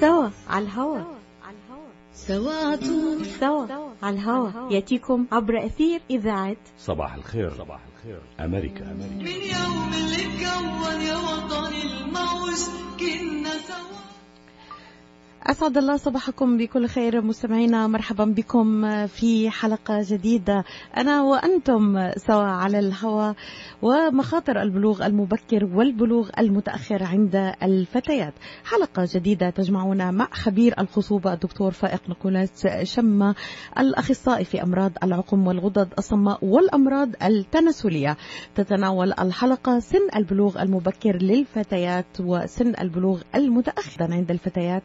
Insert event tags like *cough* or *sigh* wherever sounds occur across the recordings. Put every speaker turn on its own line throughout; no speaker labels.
سوا على الهوا. سوا سوا على الهوا. يأتيكم عبر أثير إذاعة.
صباح الخير. صباح الخير. أمريكا. أمريكا
من يوم اللي اتكون يا وطني الموج سوا
أسعد الله صباحكم بكل خير مستمعينا مرحبا بكم في حلقة جديدة. أنا وأنتم سوا على الهواء ومخاطر البلوغ المبكر والبلوغ المتأخر عند الفتيات. حلقة جديدة تجمعنا مع خبير الخصوبة الدكتور فائق نيكولاس شمة الأخصائي في أمراض العقم والغدد الصماء والأمراض التناسلية. تتناول الحلقة سن البلوغ المبكر للفتيات وسن البلوغ المتأخر عند الفتيات.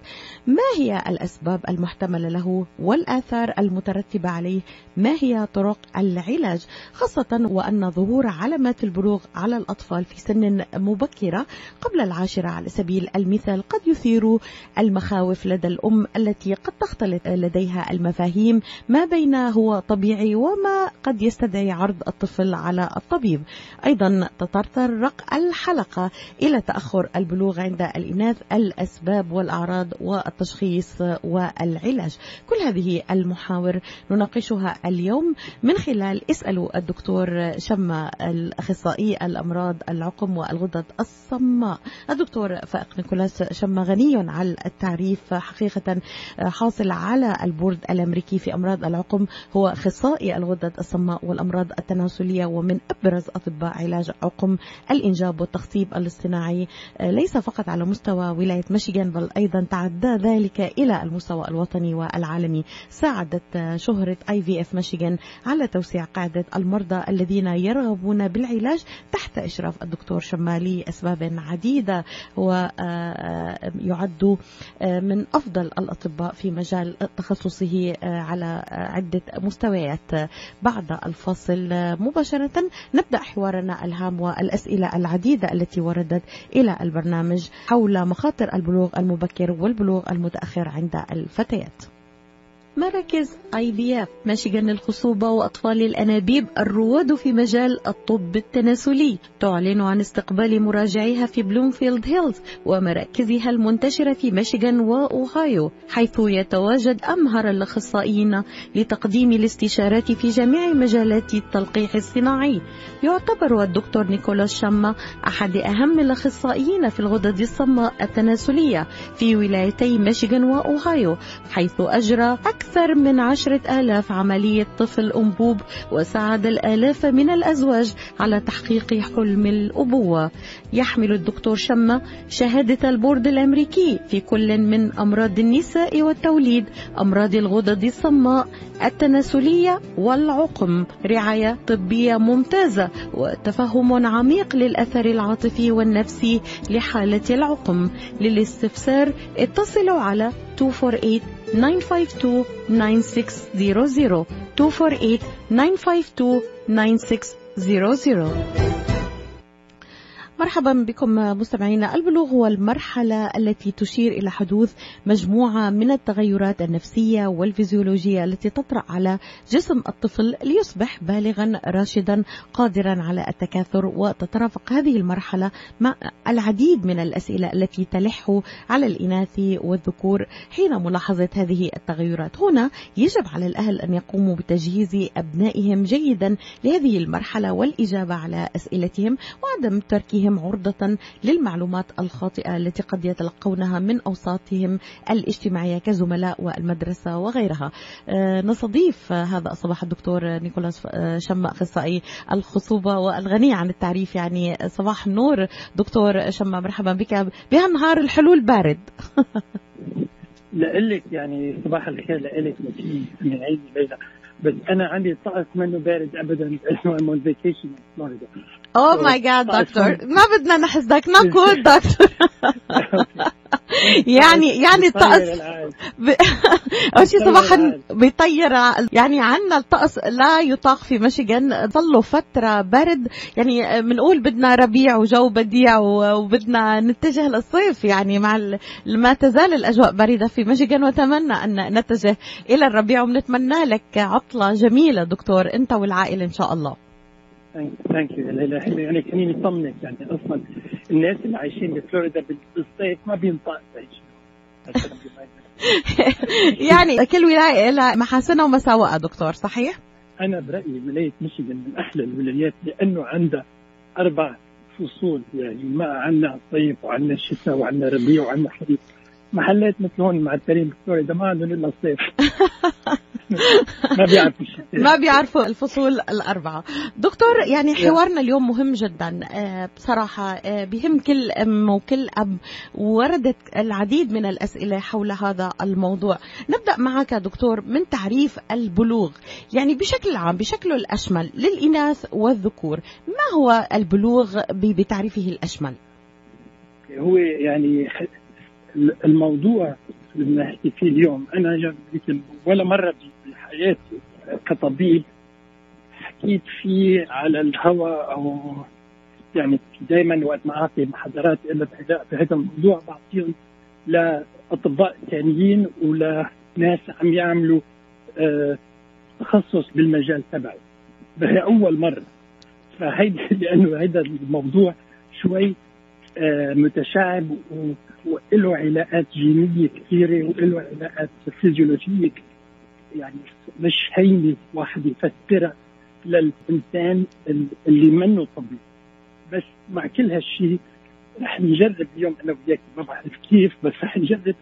ما هي الأسباب المحتملة له والآثار المترتبة عليه؟ ما هي طرق العلاج؟ خاصة وأن ظهور علامات البلوغ على الأطفال في سن مبكرة قبل العاشرة على سبيل المثال قد يثير المخاوف لدى الأم التي قد تختلط لديها المفاهيم ما بين هو طبيعي وما قد يستدعي عرض الطفل على الطبيب. أيضا تتطرق الحلقة إلى تأخر البلوغ عند الإناث الأسباب والأعراض والتشخيص والعلاج. كل هذه المحاور نناقشها اليوم. من خلال اسألوا الدكتور شمة الأخصائي الأمراض العقم والغدد الصماء. الدكتور فائق نيكولاس شمة غني عن التعريف حقيقة حاصل على البورد الأمريكي في أمراض العقم. هو أخصائي الغدد الصماء والأمراض التناسلية ومن أبرز أطباء علاج عقم الإنجاب والتخصيب الاصطناعي. ليس فقط على مستوى ولاية ميشيغان بل أيضا تعدى ذلك إلى المستوى الوطني والعالمي. ساعدت شهرة IVF Michigan على توسيع قاعدة المرضى الذين يرغبون بالعلاج تحت إشراف الدكتور شمة لأسباب عديدة ويعد من أفضل الأطباء في مجال تخصصه على عدة مستويات. بعد الفاصل مباشرة نبدأ حوارنا الهام والأسئلة العديدة التي وردت إلى البرنامج حول مخاطر البلوغ المبكر والبلوغ المتأخر عند الفتيات. مراكز IVF ميشيغان للخصوبة وأطفال الأنابيب الرواد في مجال الطب التناسلي. تعلن عن استقبال مراجعيها في بلومفيلد هيلز ومراكزها المنتشرة في ميشيغان وأوهايو حيث يتواجد أمهر الأخصائيين لتقديم الاستشارات في جميع مجالات التلقيح الصناعي. يعتبر الدكتور نيكولاس شاما أحد أهم الأخصائيين في الغدد الصماء التناسلية في ولايتي ميشيغان وأوهايو حيث أجرى أكثر من عشرة آلاف عملية طفل أنبوب وساعد الآلاف من الأزواج على تحقيق حلم الأبوة. يحمل الدكتور شمة شهادة البورد الأمريكي في كل من أمراض النساء والتوليد أمراض الغدد الصماء التناسلية والعقم. رعاية طبية ممتازة وتفهم عميق للأثر العاطفي والنفسي لحالة العقم. للاستفسار اتصلوا على 248 952 9600 248 952 9600 مرحبا بكم مستمعينا. البلوغ هو المرحلة التي تشير إلى حدوث مجموعة من التغيرات النفسية والفيزيولوجية التي تطرأ على جسم الطفل ليصبح بالغا راشدا قادرا على التكاثر وتترافق هذه المرحلة مع العديد من الأسئلة التي تلح على الإناث والذكور حين ملاحظة هذه التغيرات. هنا يجب على الأهل أن يقوموا بتجهيز أبنائهم جيدا لهذه المرحلة والإجابة على أسئلتهم وعدم تركهم عرضة للمعلومات الخاطئة التي قد يتلقونها من أوساطهم الاجتماعية كزملاء والمدرسة وغيرها. آه، نستضيف هذا الصباح الدكتور نيكولاس آه، شمة أخصائي الخصوبة والغني عن التعريف يعني صباح النور. دكتور شمة مرحبا بك. بهالنهار الحلو البارد *laughs*
لإلك يعني صباح الخير لإلك من عند ليلى بس أنا عندي طقس منه بارد ابدا. *laughs* Vacation in Florida.
oh my God دكتور ما بدنا نحسدك نقول دكتور *laughs* يعني يعني الطقس. *laughs* أول شيء صباحا بيطير يعني عنا الطقس لا يطاق في ميشيغان. ظلوا فترة برد يعني بنقول بدنا ربيع وجو بديع وبدنا نتجه للصيف. يعني مع. ما تزال الأجواء باردة في ميشيغان. وأتمنى أن نتجه إلى الربيع. وبنتمنى لك عطلة جميلة دكتور. أنت والعائلة إن شاء الله.
thank you يعني خليني اطمنك يعني. أصلا الناس اللي عايشين بفلوريدا بالصيف ما بينطق *laughs*
يعني كل ولايه لها محاسنها ومساوئها دكتور صحيح؟
أنا برأيي ولايه ميشيغان من أحلى الولايات لأنه عندها أربع فصول يعني. ما عندنا صيف وعندنا شتاء وعندنا ربيع وعندنا خريف محلات مثل هون مع التريم فلوريدا ما عندهم إلا الصيف. *laughs* ما بيعرفوا
ما بيعرفوا الفصول الأربعة. دكتور يعني حوارنا اليوم مهم جدا. آه، بصراحة آه، بهم كل أم وكل أب وردت العديد من الأسئلة حول هذا الموضوع. نبدأ معك دكتور من تعريف البلوغ. يعني بشكل عام بشكله الأشمل للإناث والذكور ما هو البلوغ بتعريفه الأشمل؟
هو يعني الموضوع اللي نحكي فيه اليوم أنا ولا مرة بحياتي كطبيب حكيت فيه على الهواء أو يعني دائما وقت ما أعطي محاضرات إلا بهذا الموضوع بعطيهم لأطباء ثانيين ولناس عم يعملوا آه، تخصص بالمجال تبعي. فهي أول مرة. فهيدي *laughs* لأنه هذا الموضوع شوي آه، متشعب و- وله علاقات جينيه كثيرة وله علاقات فيزيولوجيه يعني مش هينة واحد يفسرها للإنسان ال- اللي منه طبيب. بس مع كل هالشيء رح نجرب اليوم أنا وياك ما بعرف كيف بس رح نجرب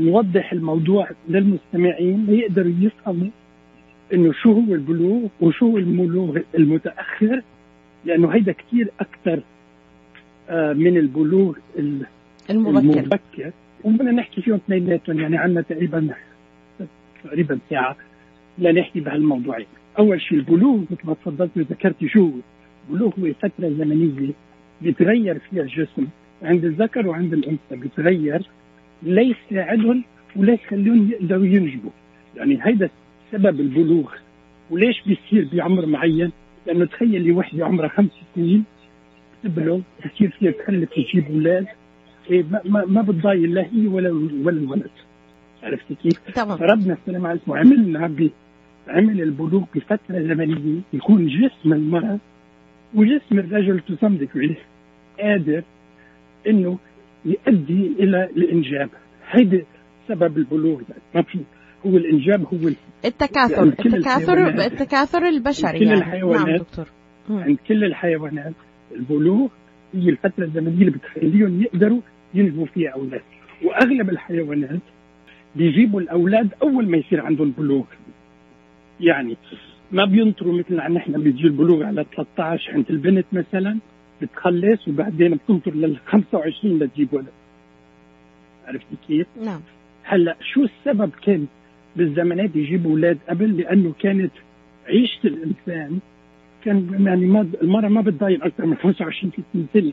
نوضح الموضوع للمستمعين ليقدروا يفهموا إنه شو هو البلوغ وشو هو البلوغ المتأخر. لأنه هيدا كثير أكثر آه، من البلوغ ال-
المبكر
المبكر وبدنا نحكي فيهم اثنيناتهم يعني عندنا تقريبا تقريبا ساعة لنحكي بهالموضوعين. أول شيء البلوغ مثل ما تفضلت وذكرتي شو؟ البلوغ هو فترة زمنية بيتغير فيها الجسم عند الذكر وعند الأنثى بيتغير ليساعدهم وليخليهم يقدروا ينجبوا. يعني هيدا سبب البلوغ وليش بيصير بعمر معين؟ لأنه تخيلي وحده عمرها خمس سنين تبلغ بصير فيها تخلف تجيب أولاد ما, ما, ما بتضايق لا هي ولا ولا الولد. عرفتي كيف؟
تمام.
فربنا السلام عليه اسمه عملنا ب عمل البلوغ بفترة زمنية يكون جسم المرأة وجسم الرجل to some degree قادر إنه يؤدي إلى الإنجاب. هيدا سبب البلوغ ما في هو الإنجاب هو ال-
التكاثر
يعني
التكاثر التكاثر البشري
كل
يعني.
الحيوانات-
نعم دكتور.
عند كل الحيوانات البلوغ هي الفترة الزمنية اللي بتخليهم يقدروا ينجبوا فيها أولاد. وأغلب الحيوانات بيجيبوا الأولاد أول ما يصير عندهم بلوغ. يعني ما بينطروا مثل عن نحن بيجي البلوغ على 13 عند البنت مثلا بتخلص وبعدين بتنطر لل 25 لتجيب ولد. عرفتي كيف؟
نعم.
هلأ شو السبب كان بالزمانات يجيبوا أولاد قبل؟ لأنه كانت عيشة الإنسان كان يعني ما المرأة ما بتضايق أكثر من 25 30
سنة.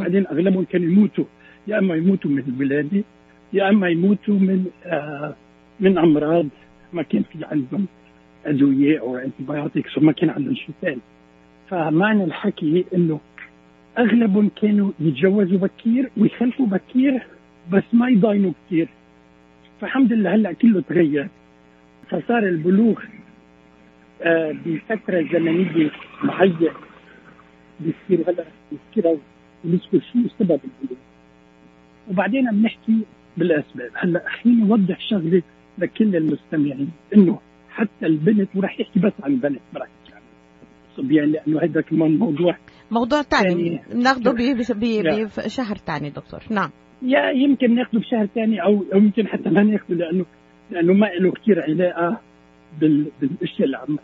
بعدين أغلبهم كانوا يموتوا. يا أما يموتوا من الولاده يا أما يموتوا من آه من أمراض ما كان في عندهم أدوية أو انتبيوتكس وما كان عندهم شفاء فمعنى الحكي إنه أغلبهم كانوا يتجوزوا بكير ويخلفوا بكير بس ما يضاينوا كثير فالحمد لله هلأ كله تغير. فصار البلوغ آه بفترة زمنية معينة بيصير هلأ بيصير ونذكر شو سبب البلوغ؟ وبعدين بنحكي بالأسباب. هلأ خليني اوضح شغلة لكل المستمعين إنه حتى البنت وراح يحكي بس عن البنت يحكي عن الصبيان لأنه هذا كمان موضوع
موضوع تاني.
يعني-
ناخده ب- ب-
لا.
بشهر تاني دكتور. نعم.
يا يمكن ناخده بشهر ثاني أو أو يمكن حتى ما ناخده لأنه لأنه ما له كثير علاقة بال بالأشياء اللي عم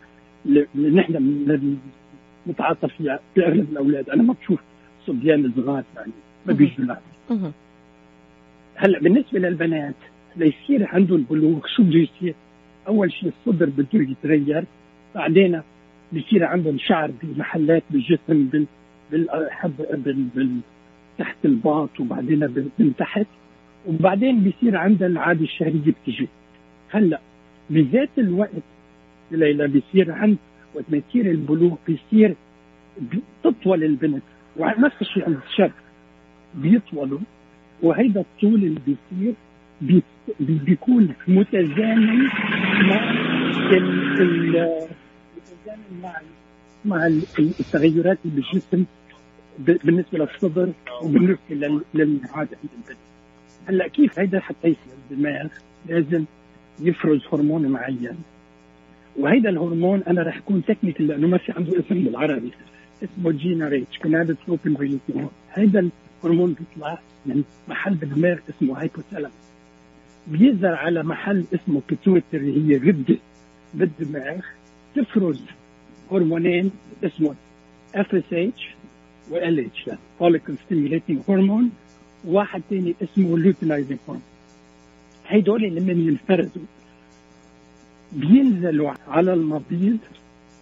اللي نحن نتعاطى فيها في اغلب الأولاد. أنا ما بشوف صبيان صغار يعني. ما. بيجوا لعب. هلا بالنسبة للبنات ليصير عندهم بلوغ. شو بده يصير؟ أول شيء الصدر بده يتغير بعدين بصير عندهم شعر بمحلات بالجسم بال بال, بال تحت الباط وبعدين من تحت وبعدين بصير عندها العادة الشهرية بتجي. هلا بذات الوقت ليلى بصير عند وقت ما يصير البلوغ بصير بتطول البنت. ونفس الشيء عند الشاب بيطولوا. وهيدا الطول اللي بيصير بي- بي- بيكون متزامن مع ال ال متزامن مع مع ال- التغيرات اللي بالجسم بالنسبة للصدر وبالنسبة لل- للعادة عند البنت. هلأ كيف هيدا حتى يصير؟ الدماغ لازم يفرز هرمون معين. وهيدا الهرمون أنا رح أكون technical لأنه ما في عنده اسم بالعربي. اسمه GnRH gonadotropin releasing هيدا الهرمون بيطلع من محل بالدماغ اسمه hypothalamus بيظهر على محل اسمه pituitary هي غده بالدماغ تفرز هرمونين اسمه FSH و LH follicle stimulating hormone وواحد ثاني اسمه luteinizing hormone هيدول لما ينفرزوا. بينزلوا على المبيض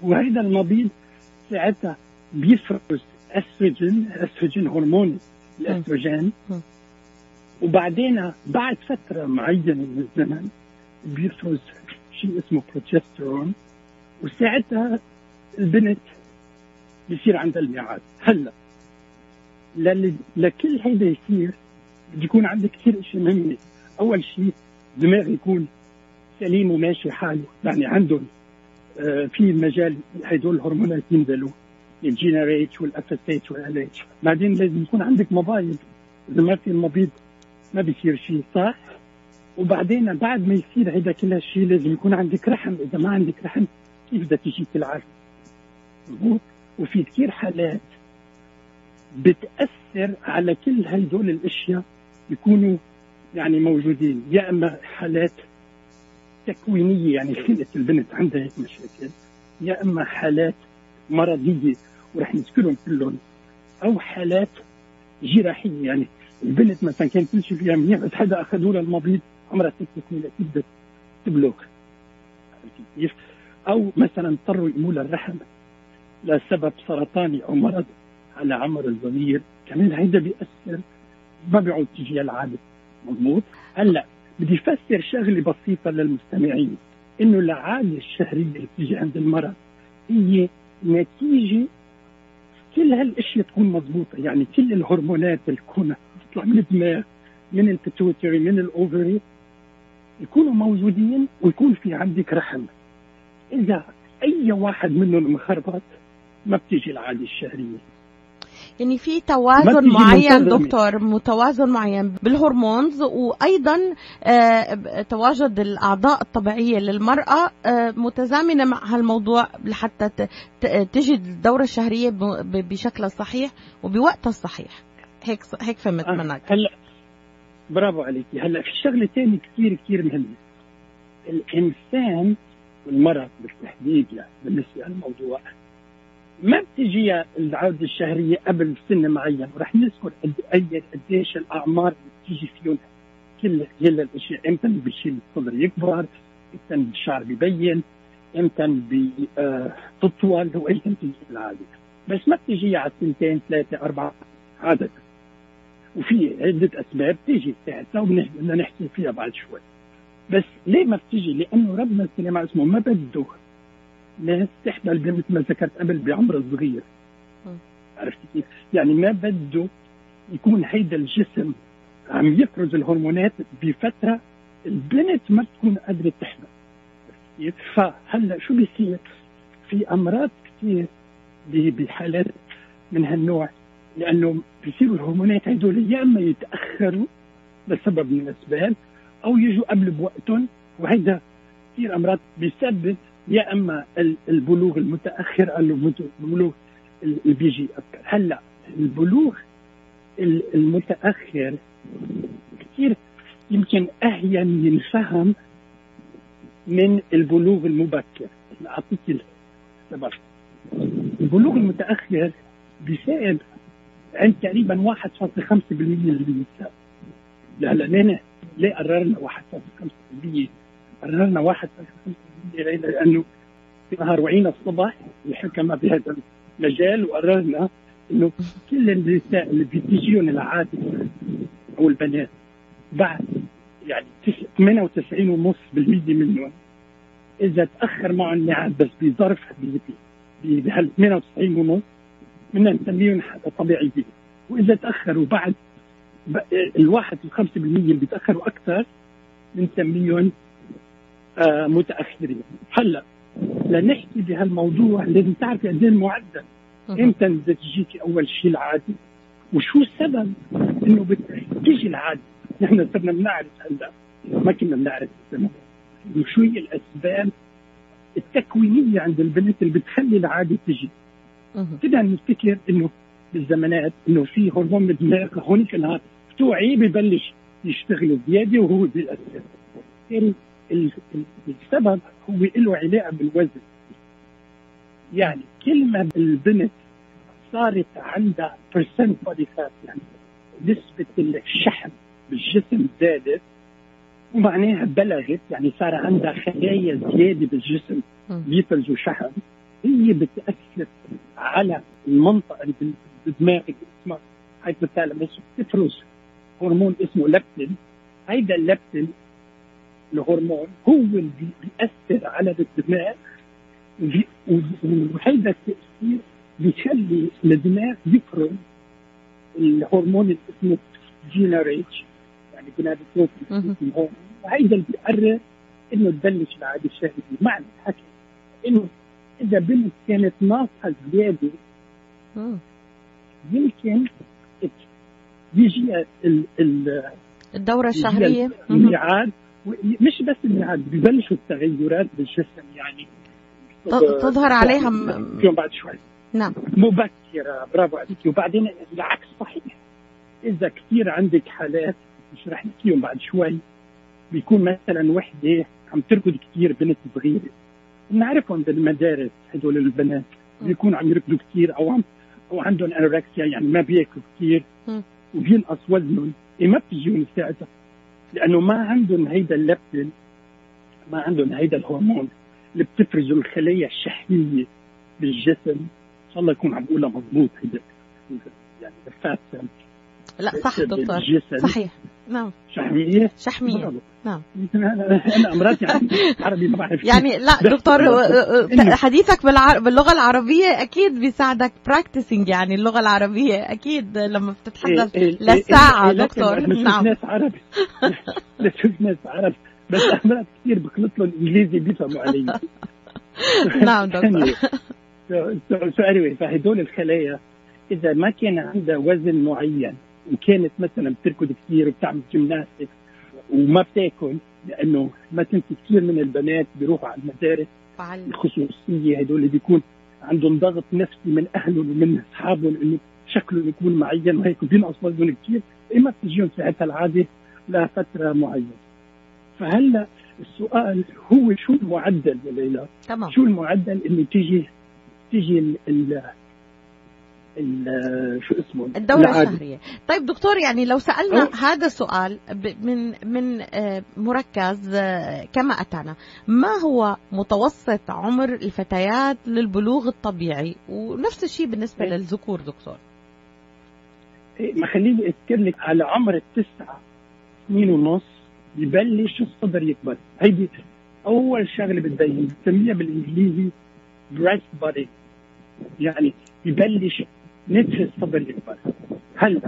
وهيدا المبيض ساعتها بيفرز استروجين estrogen hormone الاستروجين. وبعدين بعد فترة معينة من الزمن بيفرز شيء اسمه بروجسترون وساعتها البنت بيصير عندها الميعاد. هلا لكل هيدا يصير بده يكون عندك كثير اشياء مهمة. أول شيء دماغ يكون سليم وماشي حاله. يعني عندهم آه، في مجال هدول الهرمونات ينزلوا. ال GnRH وال FSH وال LH بعدين لازم يكون عندك مبايض إذا ما في المبيض ما بيصير شيء صح؟ وبعدين بعد ما يصير هيدا كل هالشيء لازم يكون عندك رحم. إذا ما عندك رحم كيف بدها تجيك مضبوط وفي كثير حالات بتأثر على كل هدول الأشياء يكونوا يعني موجودين. يا إما حالات تكوينية يعني خلقت البنت عندها هيك مشاكل يا إما حالات مرضيه ورح نذكرهم كلهم. أو حالات جراحية يعني البنت مثلا كان كل شيء فيها منيح بس حدا اخذوا لها المبيض عمرها ست سنين تبلغ. عرفتي كيف؟ أو مثلا اضطروا يقوموا الرحم لسبب سرطاني أو مرض على عمر صغير كمان هيدا بيأثر ما بيعود تجي العادة مضبوط؟ هلأ بدي أفسر شغلة بسيطة للمستمعين إنه العاده الشهرية اللي بتيجي عند المراه هي نتيجة كل هالأشياء تكون مضبوطة. يعني كل الهرمونات اللي تكون تطلع من الدماغ من البيتوتري من الأوفري يكونوا موجودين ويكون في عندك رحم. إذا أي واحد منهم مخربط ما بتيجي العادة الشهرية.
يعني في توازن معين. دكتور متوازن معين بالهرمونز وأيضا آه، تواجد الأعضاء الطبيعية للمرأة آه، متزامنة مع هالموضوع لحتى تجد الدورة الشهرية ب- ب- بشكلها الصحيح وبوقتها الصحيح هيك هيك فهمت
آه،
منك.
هلأ برافو عليكي هلأ في شغلة ثانية كثير كثير مهمة. الإنسان والمرأة بالتحديد يعني بالنسبة للموضوع ما بتجي العودة الشهرية قبل سن معين؟ ورح نذكر قد قديش الأعمار اللي بتيجي فيهم كل كل الأشياء. إمتى بيصير الصدر يكبر إمتى الشعر بيبين إمتى بتطول وامتى بتيجي العادة. بس ما بتجي على سنتين ثلاثة أربعة عاده وفي عدة أسباب تيجي ساعتها وبدنا نحكي فيها بعد شوي. بس ليه ما بتيجي؟ لأنه ربنا سليمان اسمه ما بده ناس تحمل مثل ما ذكرت قبل بعمر صغير
م.
عرفتي كيف؟ يعني ما بده يكون هيدا الجسم عم يفرز الهرمونات بفترة البنت ما بتكون قادرة تحمل كيف؟ فهلأ شو بيصير؟ في أمراض كثير بحالات من هالنوع لأنه بيصيروا الهرمونات هدول يا إما يتأخروا لسبب من الأسباب أو يجوا قبل بوقتهم وهيدا كثير أمراض بيسبب يا أما ال- البلوغ المتأخر أو البلوغ اللي بيجي ابكر هلأ البلوغ ال- المتأخر كثير يمكن اهين ينفهم من البلوغ المبكر. أعطيك السبب. البلوغ المتأخر بيساعد عند تقريبا 1.5% من النساء هلا ليه ليه قررنا 1.5% قررنا 1.5% ليه؟ لأنه في نهار وعينا الصبح الحكماء بهذا المجال وقررنا إنه كل النساء اللي بتجيهم العاده أو البنات بعد يعني 98.5% منهم إذا تأخر معهم الميعاد بس بظرف بهال 98 ونص بدنا نسميهم طبيعيين وإذا تأخروا بعد الواحد الخمسة بالمية اللي بيتأخروا أكثر بنسميهم متأخرين. هلا لنحكي بهالموضوع لازم تعرفي قد إيه المعدل. إمتى بدها تجيكي أول شيء العادي؟ وشو السبب إنه بت- بتيجي العاده نحن صرنا بنعرف هلا ما كنا بنعرف زمان انه شو هي الأسباب التكوينية عند البنت اللي بتخلي العاده تجي. كده نفتكر إنه بالزمانات إنه في هرمون بالدماغ هونيك النهار بتوعي ببلش يشتغل زياده وهو ال- السبب هو له علاقة بالوزن. يعني كل ما البنت صارت عندها percent body fat يعني نسبة الشحم بالجسم زادت ومعناها بلغت يعني صار عندها خلايا زيادة بالجسم. lipids وشحم هي بتأثر على المنطقة اللي بال- بالدماغ اللي اسمها hypothalamus بتفرز هرمون اسمه لابتين هيدا اللابتين الهرمون هو اللي بي- بيأثر على الدماغ وبي- و- وهيدا التأثير بيخلي الدماغ يفرز الهرمون اللي اسمه GnRH يعني gonadotropin
مهم.
هون وهيدا اللي بيقرر إنه تبلش العادة الشهرية معنى الحكي إنه إذا بنت كانت ناقصة
زيادة.
يمكن يجي ال ال
الدورة الشهرية
يجي
مهم.
الميعاد مش بس الميعاد ببلشوا التغيرات بالجسم يعني
تظهر عليها م-
فيهم بعد شوي.
نعم.
مبكرة برافو عليك. وبعدين العكس صحيح. إذا كثير عندك حالات مش رح نحكيهم بعد شوي بيكون مثلا وحدة عم تركض كثير بنت صغيرة. بنعرفهم بالمدارس هدول البنات بيكون عم يركضوا كثير أو عم أو عندهم أنوركسيا يعني ما بياكلوا كثير. وبينقص وزنهم إيه ما بتجيهم ساعتها لأنه ما عندهم هيدا اللبتين ما عندهم هيدا الهرمون اللي بتفرزه الخلايا الشحمية بالجسم. إن شاء الله يكون عم بقولها مضبوط هيدا يعني الفات
لا صح دكتور صحيح. نعم.
شحمية؟
شحمية.
برافو.
نعم. *laughs*
أنا عربي ما بعرف.
يعني لا دكتور
إنه-
حديثك بالع... باللغة العربية أكيد بيساعدك براكتسينج يعني اللغة العربية أكيد لما بتتحدث
إيه، إيه،
للساعة
إيه، لكن
دكتور. نعم.
ناس عربي بشوف ناس عرب بس مرات كثير بخلط لهم إنجليزي بيفهموا علي. *laughs*
نعم دكتور. *laughs*
سو اني فهدول الخلايا إذا ما كان عندها وزن معين وكانت مثلا بتركض كثير وبتعمل جيمناستيك وما بتاكل لأنه ما تنسي كثير من البنات بيروحوا على المدارس. الخصوصية هدول اللي بيكون عندهم ضغط نفسي من أهلهم ومن أصحابهم إنه شكلهم يكون معين وهيك بينقص وزنهم كثير ما بتجيهم ساعتها العادة لفترة معينة فهلأ السؤال هو شو المعدل يا ليلى؟
تمام
شو المعدل انه تيجي تيجي شو اسمه؟
الدورة
العادة.
الشهرية. طيب دكتور يعني لو سألنا
أه.
هذا السؤال من من آه، مركز آه، كما أتانا. ما هو متوسط عمر الفتيات للبلوغ الطبيعي؟ ونفس الشيء بالنسبة
إيه.
للذكور دكتور.
إيه، ما خليني اذكر لك على عمر التسعة سنين ونص ببلش الصدر يكبر. هيدي أول شغلة بتبين بسميها بالإنجليزي breast body يعني ببلش نتف الصدر يكبر هلا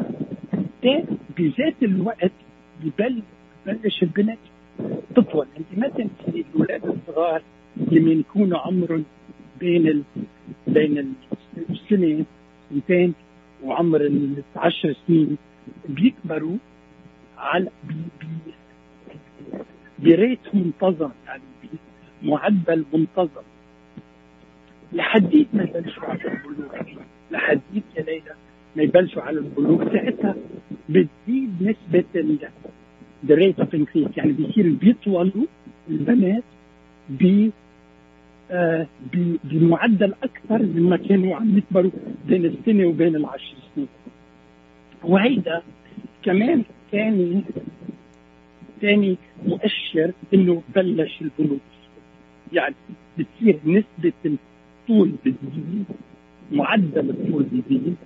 ده بذات الوقت ببل- ببلش البنت تطول. انت ما تنسي الاولاد الصغار لما يكونوا عمرهم بين ال... بين ال- السنة سنتين وعمر العشر سنين. بيكبروا على بي بي ب rate منتظم يعني بمعدل منتظم. لحديت ما يبلشوا على البلوغ لحديت يا ليلى ما يبلشوا على البلوغ ساعتها بتزيد ال the rate of increase يعني بيصير بيطولوا البنات ب آه، بمعدل أكثر مما كانوا عم يكبروا بين السنة وبين العشر سنين. وهيدا كمان ثاني ثاني مؤشر إنه بلش البلوغ. يعني بتصير نسبة الطول بتزيد. معدل الطول بيزيد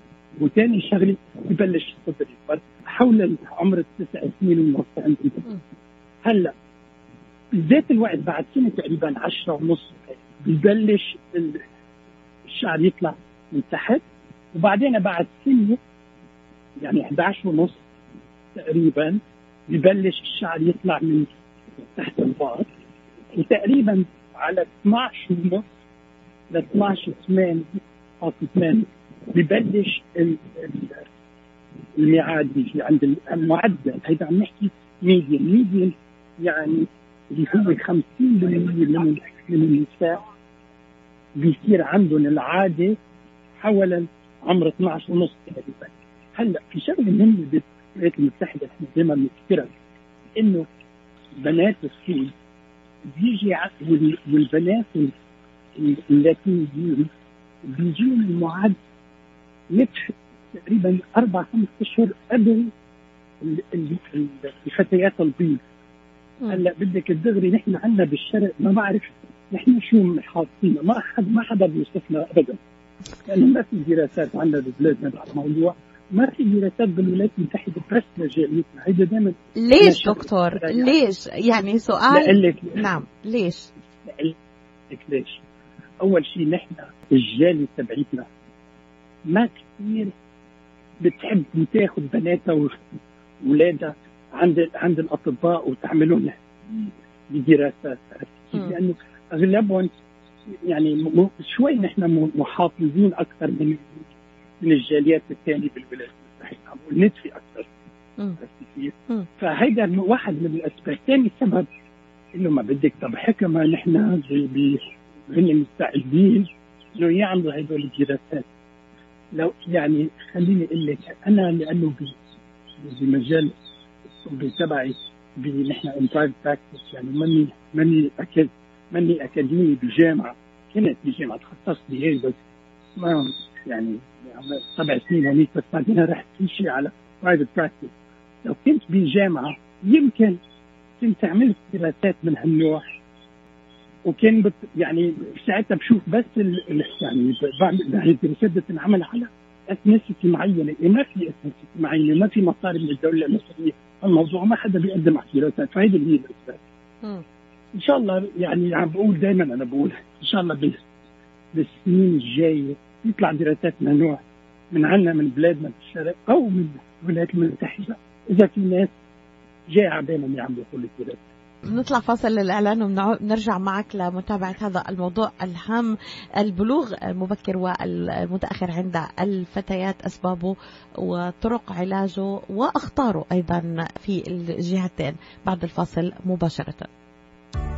وثاني شغله ببلش الصدر يكبر حول عمر التسع سنين ونص عندي هلا بذات الوقت بعد سنة تقريبا عشرة ونص ببلش ال- الشعر يطلع من تحت وبعدين بعد سنة يعني 11 ونص تقريبا ببلش الشعر يطلع من تحت الباط وتقريبا على 12 ونص ل 12 8 8 ببلش ال- ال- الميعاد بيجي عند المعدل. هيدا عم نحكي median median يعني اللي هو 50% من من النساء بيصير عندهم العادة حول عمر 12 ونص تقريبا. هلأ في شغلة مهمة بالولايات المتحدة إحنا دائما بنذكرها إنه بنات الصين بيجي والبنات اللاتينيين بيجيهم المعد نتح تقريبا أربع خمس أشهر قبل الفتيات البيض. هلأ بدك الدغري نحن عندنا بالشرق ما بعرف نحن شو حاطين ما حد ما حدا بيوصفنا ابدا. لأنه ما في دراسات عندنا ببلادنا بهالموضوع ما في دراسات بالولايات المتحدة بس لجاليتنا. هيدا دائما
ليش دكتور؟ ليش؟ يعني سؤال نعم ليش؟
لك ليش؟ أول شيء نحن الجاليه تبعيتنا. ما كثير بتحب تاخذ بناتها واولادها عند عند الأطباء وتعملون بدراسات. لأنه أغلبهم يعني شوي نحن محافظين أكثر من من الجاليات الثانية بالولايات المتحده ندفي أكثر. فهيدا واحد من الأسباب، ثاني سبب إنه ما بدك طب حكمة نحن هن مستعدين إنه يعملوا هدول الدراسات. لو يعني خليني أقول لك أنا لأنه بمجال الطب تبعي نحن ان براكتس يعني ماني ماني أكاد ماني أكاديمي بجامعة. كنت بجامعة تخصصت بهي بس ما يعني سبع سنين هنيك بس بعدين رحت كل شيء على private practice لو كنت بجامعة يمكن كنت عملت دراسات من هالنوع. وكان بت يعني ساعتها بشوف بس ال يعني بعمل الدراسات بتنعمل على ethnicity معينة. إيه ما في ethnicity معينة ما في مصاري من الدولة المصرية. الموضوع ما حدا بيقدم على دراسات فهيدي اللي هي الاسباب إن شاء الله يعني عم بقول دائما أنا بقول إن شاء الله بالسنين الجاية يطلع دراسات من نوع من عنا من بلادنا بالشرق أو من الولايات المتحدة. إذا في ناس جاي على بالهم يعملوا كل الدراسات
نطلع فاصل للإعلان ونرجع معك لمتابعة هذا الموضوع الهام البلوغ المبكر والمتأخر عند الفتيات أسبابه وطرق علاجه وأخطاره أيضا في الجهتين. بعد الفاصل مباشرة.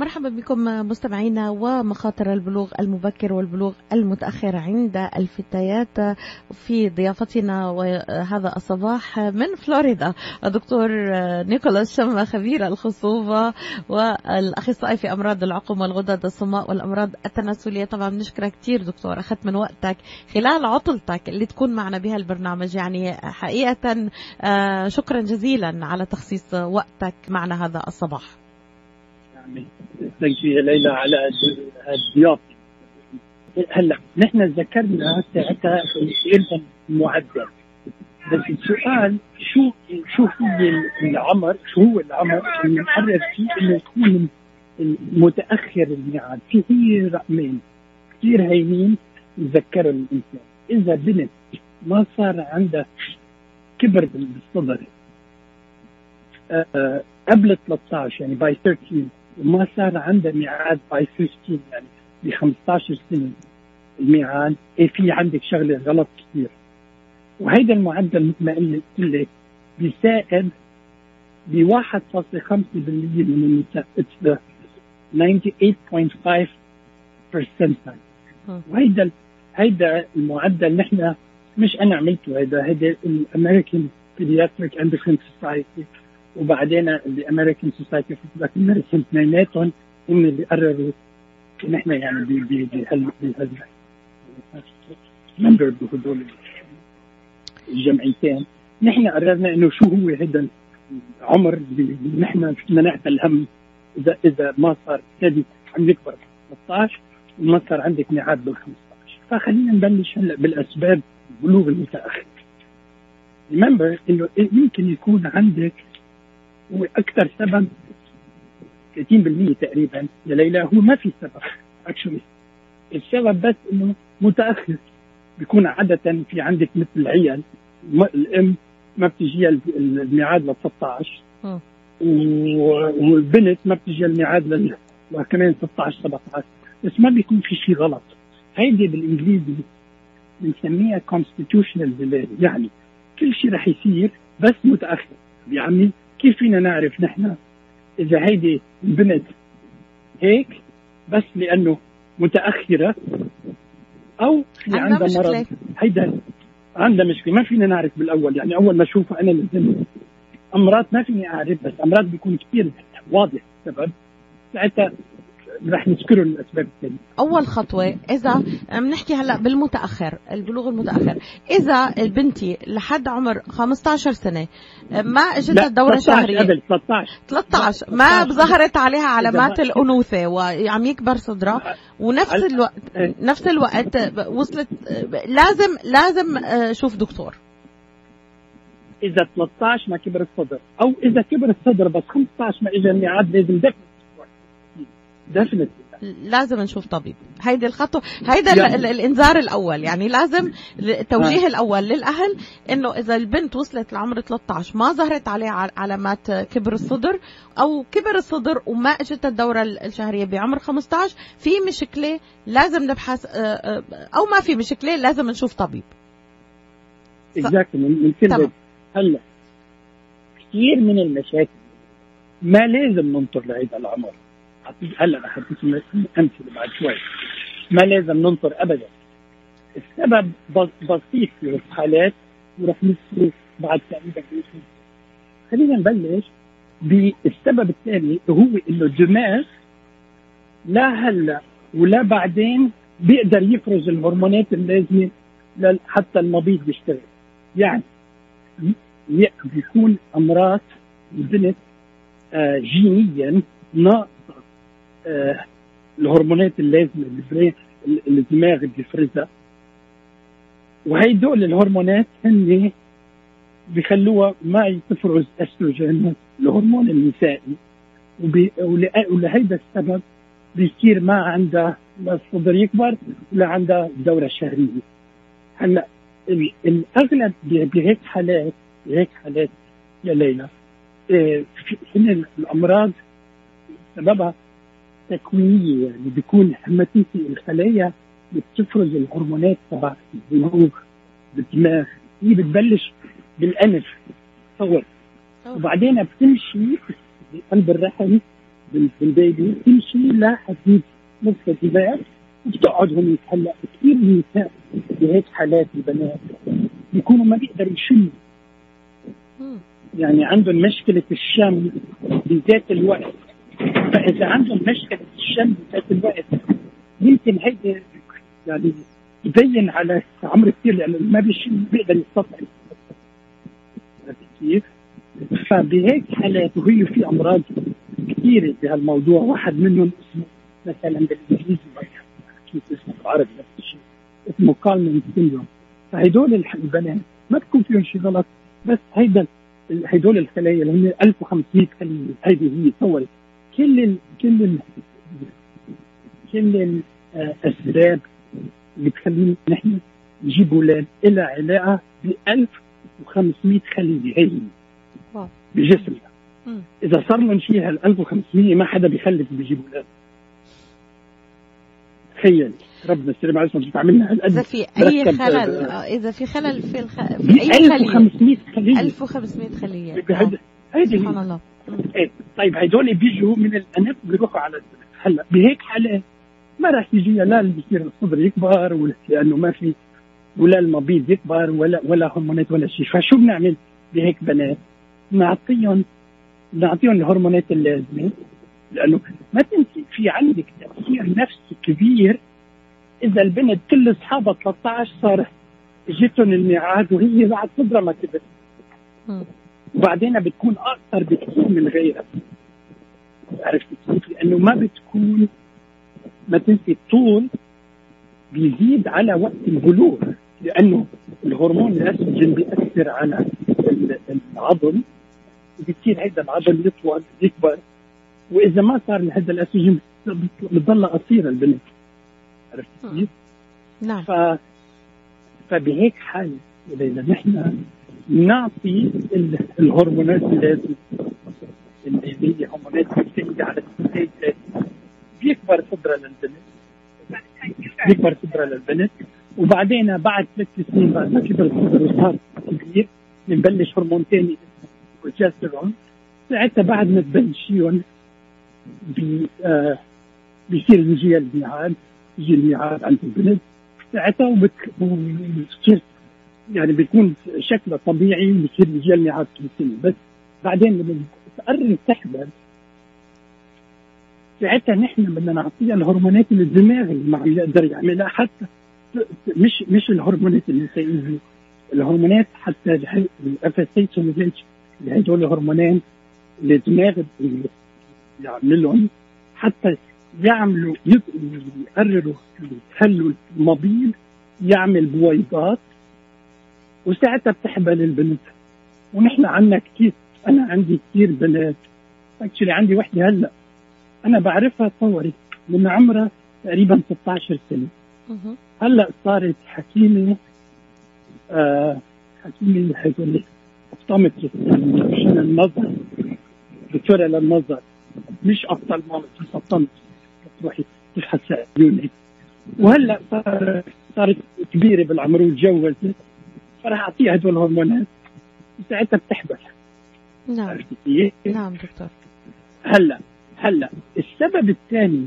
مرحبا بكم مستمعينا ومخاطر البلوغ المبكر والبلوغ المتأخر عند الفتيات في ضيافتنا هذا الصباح من فلوريدا. الدكتور نيكولاس شما خبير الخصوبة والأخصائي في أمراض العقم والغدد الصماء والأمراض التناسلية. طبعا بنشكرك كثير دكتور أخذت من وقتك خلال عطلتك اللي تكون معنا بها البرنامج يعني حقيقة شكرا جزيلا على تخصيص وقتك معنا هذا الصباح.
فيها ليلى على الضيافه هلا نحن ذكرنا ساعتها أيضا المعدل. بس السؤال شو شو هي العمر شو هو العمر اللي نحرر فيه إنه يكون متاخر الميعاد؟ في هي رقمين؟ كثير هينين يذكروا الإنسان. إذا بنت ما صار عندها كبر بالصدر أه قبل 13 يعني by 13 وما صار عندها ميعاد by 15 يعني ب 15 سنة الميعاد إيه في عندك شغلة غلط كثير. وهيدا المعدل مثل ما قلت لك بيساعد ب 1.5% من النساء it's 98.5 percentile وهيدا هيدا المعدل نحن مش أنا عملته هيدا هيدا الامريكان Pediatric Endocrine Society وبعدين ال American Society of Medicine اثنيناتهم هم اللي قرروا نحن يعني بهال member بهدول الجمعيتين نحن قررنا إنه شو هو هذا عمر نحن بدنا نعتل هم اذا إذا ما صار. ابتدي عم يكبر 13 وما صار عندك ميعاد بال 15 فخلينا نبلش هلا بالأسباب البلوغ المتأخر. remember إنه يمكن يكون عندك هو أكثر سبب 30% تقريبا يا ليلى هو ما في سبب actually السبب بس إنه متأخر بيكون عادة في عندك مثل العيال الأم ما بتجيها الميعاد ل 13 والبنت ما بتجي الميعاد لل كمان 16 17 بس ما بيكون في شيء غلط. هيدي بالإنجليزي بنسميها كونستيتيوشنال ديلي يعني كل شيء رح يصير بس متأخر. يا عمي كيف فينا نعرف نحن إذا هيدي البنت هيك بس لأنه متأخرة أو في عندها مرض؟ هيدا عندها مشكلة. ما فينا نعرف بالأول. يعني أول ما أشوفها أنا لازم أمراض ما فيني أعرف بس أمراض بيكون كثير واضح. السبب ساعتها رح نذكره الأسباب الثانية.
أول خطوة إذا بنحكي هلأ بالمتأخر البلوغ المتأخر. إذا البنتي لحد عمر 15 سنة ما اجتها الدورة الشهرية؟
قبل 13
13 ما ظهرت عليها علامات الأنوثة وعم يكبر صدرها. ونفس الوقت نفس الوقت وصلت لازم لازم آه، شوف دكتور.
إذا 13 ما كبر الصدر أو إذا كبر الصدر بس 15 ما اجى الميعاد لازم دفن.
لازم نشوف طبيب. هيدي الخطوة هيدا يعني. الإنذار الأول. يعني لازم التوجيه الأول للأهل إنه إذا البنت وصلت لعمر 13 ما ظهرت عليها علامات كبر الصدر أو كبر الصدر وما إجت الدورة الشهرية بعمر 15 في مشكلة لازم نبحث آه، آه، أو ما في مشكلة لازم نشوف طبيب.
اكزاكتلي من هلا كثير من المشاكل ما لازم ننطر لهيدا العمر. هلا رح اعطيكم امثله بعد شوي. ما لازم ننطر ابدا. السبب بسيط في الحالات ورح نذكره بعد تقريبا خلينا نبلش بالسبب الثاني هو إنه الدماغ لا هلأ ولا بعدين بيقدر يفرز الهرمونات اللازمة حتى المبيض يشتغل يعني بيكون أمراض البنت آه جينيا الهرمونات اللازمه البرين الدماغ بيفرزها وهيدول الهرمونات هن بيخلوها ما تفرز استروجين الهرمون النسائي. ولهيدا السبب بيصير ما عندها الصدر يكبر ولا عندها الدوره الشهريه هلأ الأغلب بهيك حالات بهيك حالات يا ليلى. آه، هن الأمراض سببها تكوينيه يعني بيكون حماتيتي الخلايا بتفرز الهرمونات تبع البلوغ بالدماغ. هي بتبلش بالأنف تصور وبعدين بتمشي بقلب الرحم بالبيبي بتمشي لحديد نصف الدماغ وبتقعد هون هلا كثير نساء بهيك حالات البنات. بيكونوا ما بيقدروا يشموا. يعني عندهم مشكلة الشم بذات الوقت. فإذا عندهم مشكلة الشم بذات الوقت يمكن هيدي يعني يبين على عمر كثير لأنه ما بيقدر يستطعم كيف؟ فبهيك حالات وهي في أمراض كثيره بهالموضوع. واحد منهم اسمه مثلا بالإنجليزي كيف اسمه بالعربي نفس الشيء اسمه كالمن سيندروم فهدول البنات ما بتكون فيهم شيء غلط بس هيدا هدول الخلايا اللي هم 1500 خليه هيدي هي تصوري كل ال كل ال كل الاسباب اللي بتخلينا نحن نجيب أولاد لها علاقة ب 1500 خليه هي بجسمنا إذا صار لهم شيء هال 1500 ما حدا بيخلف بيجيب أولاد تخيل. ربنا السلام عليكم. بتعملنا
إذا في أي خلل آه، إذا في خلل في, الخ... في أي
خلية. 1500 خلية.
1500 خلية.
هيدي سبحان الله. إيه. طيب هدول بيجوا من الأنف بيروحوا على هلأ بهيك حالات ما راح يجي لا اللي بيصير الصدر يكبر ولا لأنه ما في ولا المبيض يكبر ولا ولا هرمونات ولا شيء فشو بنعمل؟ بهيك بنات نعطيهم نعطيهم الهرمونات اللازمة لأنه ما تنسي في عندك تأثير نفسي كبير إذا البنت كل أصحابها 13 صار جتهم الميعاد وهي بعد صدرها ما كبرت. وبعدين بتكون اقصر بكثير من غيرها عرفت كيف؟ لأنه ما بتكون ما تنسي الطول بيزيد على وقت البلوغ لأنه الهرمون الاستروجين بيأثر على ال- العظم وبتصير هيدا العظم يطول يكبر وإذا ما صار هذا الاستروجين بتضل قصيره البنت عرفت كيف؟
نعم
ف فبهيك حال ليلى نحن نعطي ال- الهرمونات اللازمه اللي هي هرمونات بتساعد على ال stage بيكبر صدرها للبنت بيكبر صدرها للبنت وبعدين بعد ثلاث سنين بعد ما كبر الصدر وصار كبير بنبلش هرمون ثاني بروجسترون ساعتها بعد ما تبلشيهم بي آه بيصير يجي الميعاد يجي الميعاد عند البنت ساعتها وبت- وبتصير يعني بيكون شكلها طبيعي يجي الميعاد كل سنه بس بعدين لما تقرر تحمل ساعتها نحن بدنا نعطيها الهرمونات اللي الدماغ اللي ما عم يقدر يعملها. حتى مش مش الهرمونات النسائيه الهرمونات حتى ال FSH اللي هدول الهرمونين اللي الدماغ يعملهم حتى يعملوا يق- يقرروا يخلوا المبيض يعمل بويضات وساعتها بتحبل البنت. ونحن عندنا كثير أنا عندي كثير بنات. اكشلي عندي وحدة هلأ. أنا بعرفها تصوري من عمرها تقريبا 16
سنة.
هلأ صارت حكيمة آه حكيمة هيقول اوبتومترست يعني مشان النظر دكتورة للنظر مش افضل مامترست اوبتومترست تروحي تفحص عيونك وهلأ صار صارت كبيرة بالعمر وتجوزت. فراح اعطيها هدول الهرمونات. ساعتها بتحبل
نعم؟ نعم دكتور.
هلأ هلأ السبب الثاني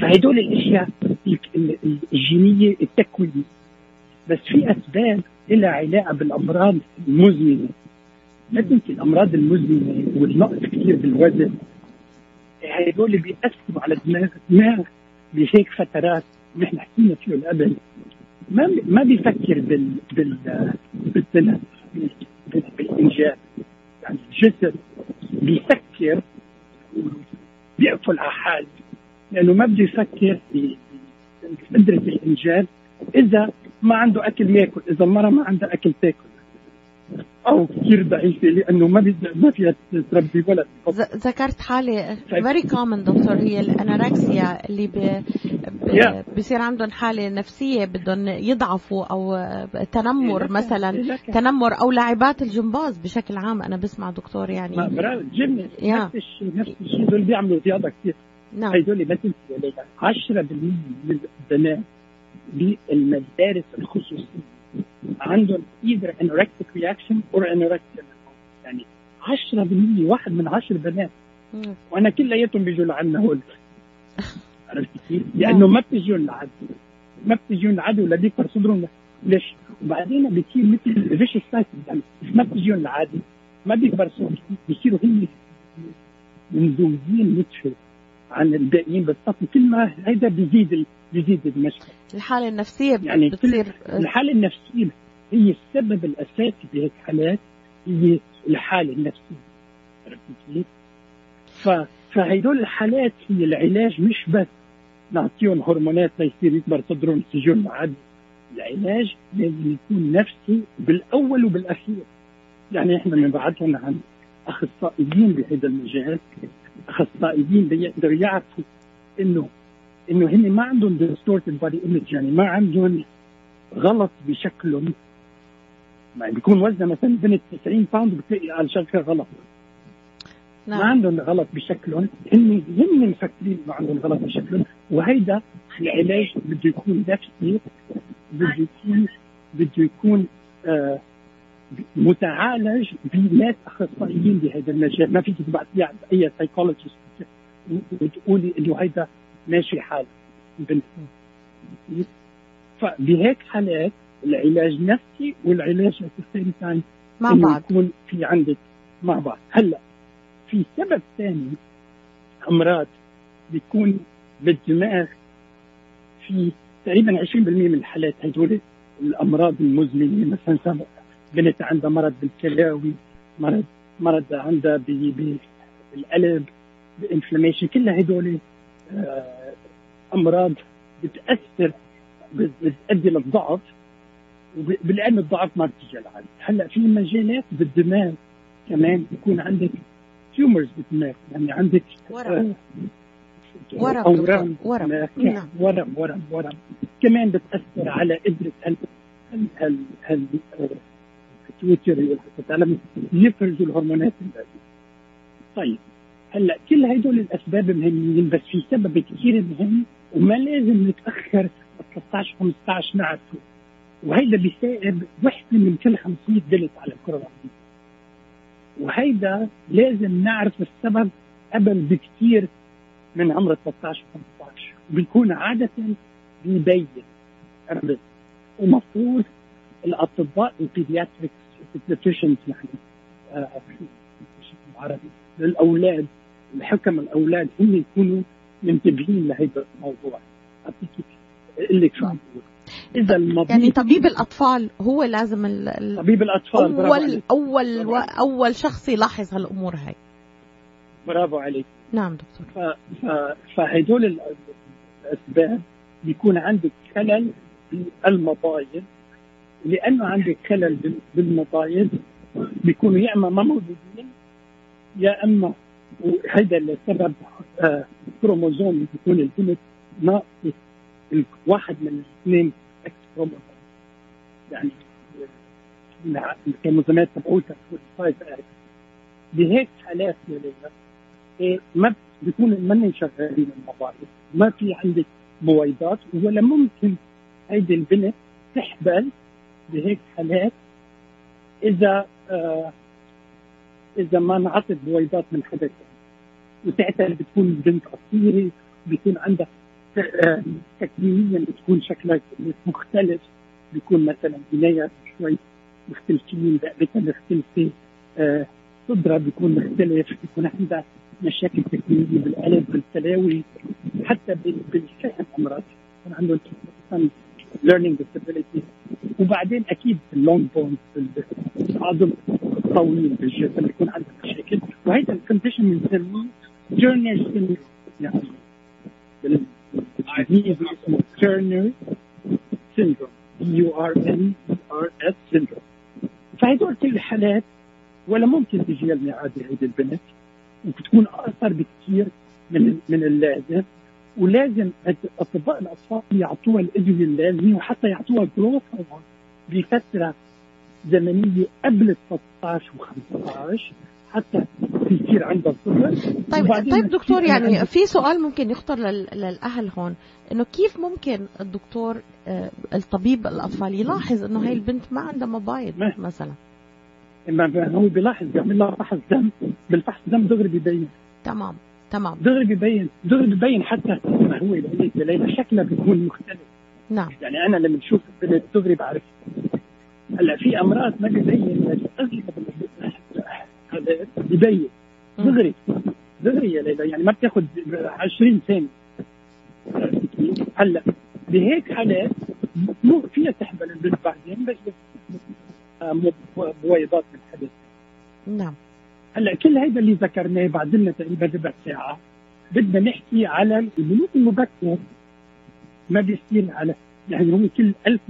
فهدول الأشياء ال- ال- ال- الجينيه التكوينيه بس في أسباب لها علاقة بالأمراض المزمنة. لا تنسي الأمراض المزمنة والنقص كثير بالوزن. هدول بيأثروا على الدماغ الدماغ بهيك فترات نحن حكينا فيه قبل. ما ما بيفكر بال بال بالتنفس بال- بالانجاب يعني الجسم بيفكر بيقفل على حاله لأنه ما بده يفكر بقدره الانجاب إذا ما عنده أكل ياكل إذا المراه ما عندها أكل تاكل. أو كثير ضعيفة لأنه ما ما فيها تربي ولد
ذكرت حالة
طيب.
very common دكتور هي الأنوركسيا اللي ب... ب...
Yeah.
بصير عندهم حالة نفسية بدهم يضعفوا أو تنمر
لك-
مثلا
لك.
تنمر أو لاعبات الجمباز بشكل عام أنا بسمع دكتور يعني يا.
نفس الشيء نفس الشيء دول بيعملوا رياضة كثير
نعم
هدول ما تنسي ليلى 10% من البنات بالمدارس الخصوصية عندهم either anorectic reaction or anorexia. يعني 10% واحد من عشر بنات.
مم.
وأنا كلياتهم بيجوا لعنا هول. *laughs* عرفت كيف؟ لأنه ما بتجيهم العدو ما بتجيهم العدو ولا بيكبر صدرهم ليش؟ وبعدين بتصير مثل فيش سايكل يعني ما بتجيهم العادي ما بيكبر صدرهم بيصيروا هم منزوجين نتفه عن الباقيين. بالصف كل ما هيدا بيزيد بيزيد المشكلة
الحالة النفسية
يعني
بتصير
الحالة النفسية هي السبب الاساسي بهيك حالات هي الحالة النفسية. عرفت كيف؟ فهدول الحالات هي العلاج مش بس نعطيهم هرمونات ليصير يكبر صدرهم يسجون عادي العلاج لازم يكون نفسي بالأول وبالأخير. يعني إحنا بنبعثهم عن أخصائيين بهذا المجال أخصائيين بيقدروا يعرفوا إنه إنه هن ما عندهم distorted body image يعني ما عندهم غلط بشكلهم. ما بيكون وزنها مثلا بنت 90 pound بتلاقي على شكلها غلط. ما
نعم.
عندهم غلط بشكلهم. هن هن مفكرين ما عندهم غلط بشكلهم. وهيدا العلاج بده يكون نفسي بده يكون بده يكون آه متعالج بناس أخصائيين بهذا المجال. ما فيك تبعتيه عند أي سايكولوجيست وتقولي إنه هيدا ماشي حال. بنت. فبهيك حالات العلاج نفسي والعلاج same time
مع بعض.
يكون في عندك مع بعض. هلا في سبب ثاني أمراض بيكون بالدماغ في تقريبا 20% من الحالات هدول الأمراض المزمنة. مثلا سبب بنت عندها مرض بالكلاوي مرض مرض عندها بالقلب بإنفلاميشن كلها هدول أمراض بتأثر بت- بتؤدي للضعف ولان الضعف ما بتيجي العالم هلأ في مجالات بالدماغ كمان بيكون عندك tumors بالدماغ يعني عندك
ورم.
آه،
ورم دكتور، ورم.
بالدماغ.
نعم.
ورم ورم ورم كمان بتأثر على هال هال هال آه، ال pituitary وال hypothalamus يفرزوا الهرمونات اللازمه. طيب هلا كل هدول الأسباب مهمين بس في سبب كثير مهم وما لازم نتأخر 13 15 نعرفه وهيدا بيساعد وحدة من كل 500 بنت على الكرة. الارضيه وهيدا لازم نعرف السبب قبل بكثير من عمر 13 15 بيكون عادة بيبين. قبل ومفروض الأطباء البيدياتريكس نحن بالعربي للأولاد الحكم الأولاد هم يكونوا منتبهين لهذا الموضوع. أعطيك أقول لك شو عم بقول اذا
يعني طبيب الأطفال هو لازم ال-
طبيب الأطفال
اول
أول
و-. أول شخص يلاحظ هالأمور هاي.
برافو عليك.
نعم دكتور.
ف... ف... فهدول ال- الأسباب بيكون عندك خلل بالمبايض لأنه عندك خلل بال- بالمبايض بيكونوا يا إما ما موجودين يا إما وهذا لسبب آه كروموزوم بيكون البنت ناقص واحد من الاثنين X chromosome. يعني الع- الكروموزومات تبعولتها 5 X بهيك حالات يا ليلى إيه، ما بيكون منن شغالين المبايض ما في عندك بويضات ولا ممكن هيدي البنت تحبل بهيك حالات إذا آه إذا ما انعطت بويضات من حدا وساعتها بتكون البنت قصيره بيكون عندها آه، تكوينيا بتكون شكلها مختلف. بيكون مثلا بناية شوي مختلفين رقبتها مختلفة آه، صدرها بيكون مختلف. بيكون عندها مشاكل تكوينيه بالقلب بالتلاوي حتى بال- بالفهم امراض يكون عندهم learning disability وبعدين أكيد ال long bones العظم الطويل بالجسم بيكون عنده مشاكل وهيدا ال condition بنسميه Turner syndrome يعني بالانجليزي اسمه Turner syndrome U R N E R S syndrome كل الحالات ولا ممكن تجي الميعاد هيدي البنت وبتكون اقصر بكثير من من اللازم ولازم أطباء الأطفال يعطوها الادويه اللازمه وحتى يعطوها جروث هرمون بفتره زمنية قبل ال 16 و15 حتى يصير عندها صغر
طيب طيب دكتور يعني في سؤال ممكن يخطر لل- للأهل هون إنه كيف ممكن الدكتور آه، الطبيب الأطفال يلاحظ إنه هاي البنت ما عندها مبايض
ما-
مثلا؟
ما هو بيلاحظ بيعمل لها فحص دم بالفحص دم دغري بيبين
تمام تمام.
دغري بيبين دغري بيبين حتى ما هو ليلى شكلها بيكون مختلف.
نعم.
يعني أنا لما بشوف البنت دغري بعرف هلا في امراض ما اغلب هذا بيبين
مم.
دغري. دغري يا ليلى. يعني ما بتاخذ 20 ثانية. هلا بهيك حالات مو فيها تحمل البنت بعدين بس آه، بويضات من حدث.
نعم.
هلا كل هيدا اللي ذكرناه بعد لنا تقريبا ربع ساعة بدنا نحكي على البنوك المبكر. ما بيصير على يعني هو كل ألف